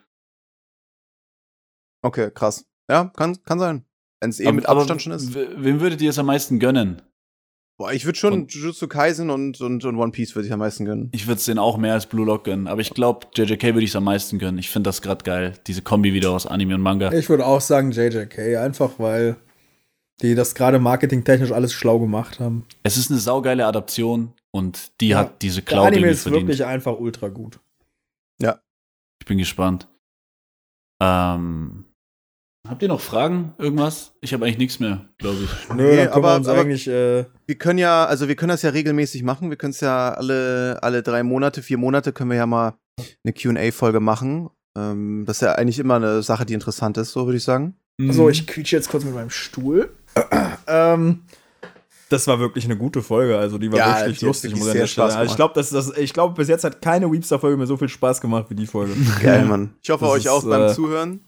C: Okay, krass. Ja, kann, kann sein. Wenn es eh
A: Aber-
C: mit Abstand schon ist.
A: Wem würdet ihr es am meisten gönnen?
C: Boah, ich würde schon
A: Von-
C: Jujutsu Kaisen und, und, und One Piece würde ich am meisten gönnen.
A: Ich würde es denen auch mehr als Blue Lock gönnen, aber ich glaube, JJK würde ich es am meisten gönnen. Ich finde das gerade geil, diese Kombi wieder aus Anime und Manga.
B: Ich würde auch sagen JJK, einfach weil Die das gerade marketingtechnisch alles schlau gemacht haben.
A: Es ist eine saugeile Adaption und die
B: Ja,
A: hat diese
B: Der
A: Cloud
B: Anime
A: irgendwie
B: ist
A: verdient.
B: wirklich einfach ultra gut.
A: Ich bin gespannt. Ähm, habt ihr noch Fragen? Irgendwas? Ich habe eigentlich nichts mehr, glaube ich.
B: Nö,
C: Nee, aber-
B: wir
C: aber-
B: eigentlich, äh,
C: Wir können ja, also wir können das ja regelmäßig machen. Wir können es ja alle, alle drei Monate, vier Monate können wir ja mal eine QA-Folge machen. Ähm, das ist ja eigentlich immer eine Sache, die interessant ist, so würde ich sagen.
B: So, ich quietsche jetzt kurz mit meinem Stuhl. *clears throat* ähm, das war wirklich eine gute Folge, also die war
C: Ja,
B: wirklich
C: die
B: lustig,
C: wirklich
B: muss ich an der Stelle. Also ich glaube, das, das, ich glaube, bis jetzt hat keine Weepster-Folge mir so viel Spaß gemacht wie die Folge.
C: Geil, *laughs* Mann. Ich hoffe
B: Das
C: euch
B: ist,
C: auch beim
B: äh,
C: Zuhören.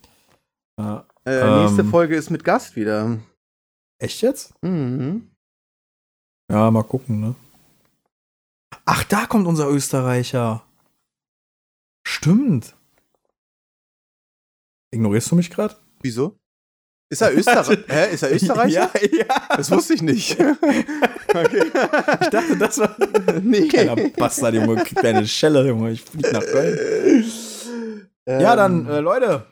B: Ja.
C: Äh, nächste
B: ähm,
C: Folge ist mit Gast wieder.
B: Echt jetzt?
C: Mhm.
B: Ja, mal gucken, ne? Ach, da kommt unser Österreicher. Stimmt. Ignorierst du mich gerade?
C: Wieso? Ist er Österreicher? *laughs* Hä? Ist er Österreicher?
B: Ja, ja.
C: Das wusste ich nicht. *laughs* okay.
B: Ich dachte, das war. *laughs*
C: nee.
B: Kleiner Bastard, Junge. Krieg deine Schelle, Junge. Ich flieg nach Köln. Ja, dann, äh, Leute.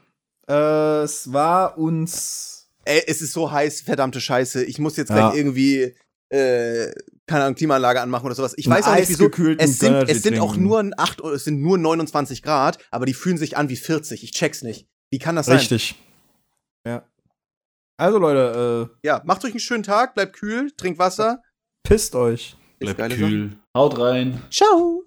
B: Äh, es war uns.
C: Ey, es ist so heiß, verdammte Scheiße. Ich muss jetzt
B: Ja.
C: gleich irgendwie, äh, keine Ahnung, Klimaanlage anmachen oder sowas. Ich weiß auch nicht, wieso. Es sind,
B: Energy
C: es sind auch nur 8, oder es sind nur 29 Grad, aber die fühlen sich an wie 40. Ich check's nicht. Wie kann das sein?
B: Richtig. Ja. Also, Leute, äh,
C: Ja, macht euch einen schönen Tag, bleibt kühl, trinkt Wasser.
B: pisst euch.
A: Bleibt kühl. Haut rein.
C: Ciao.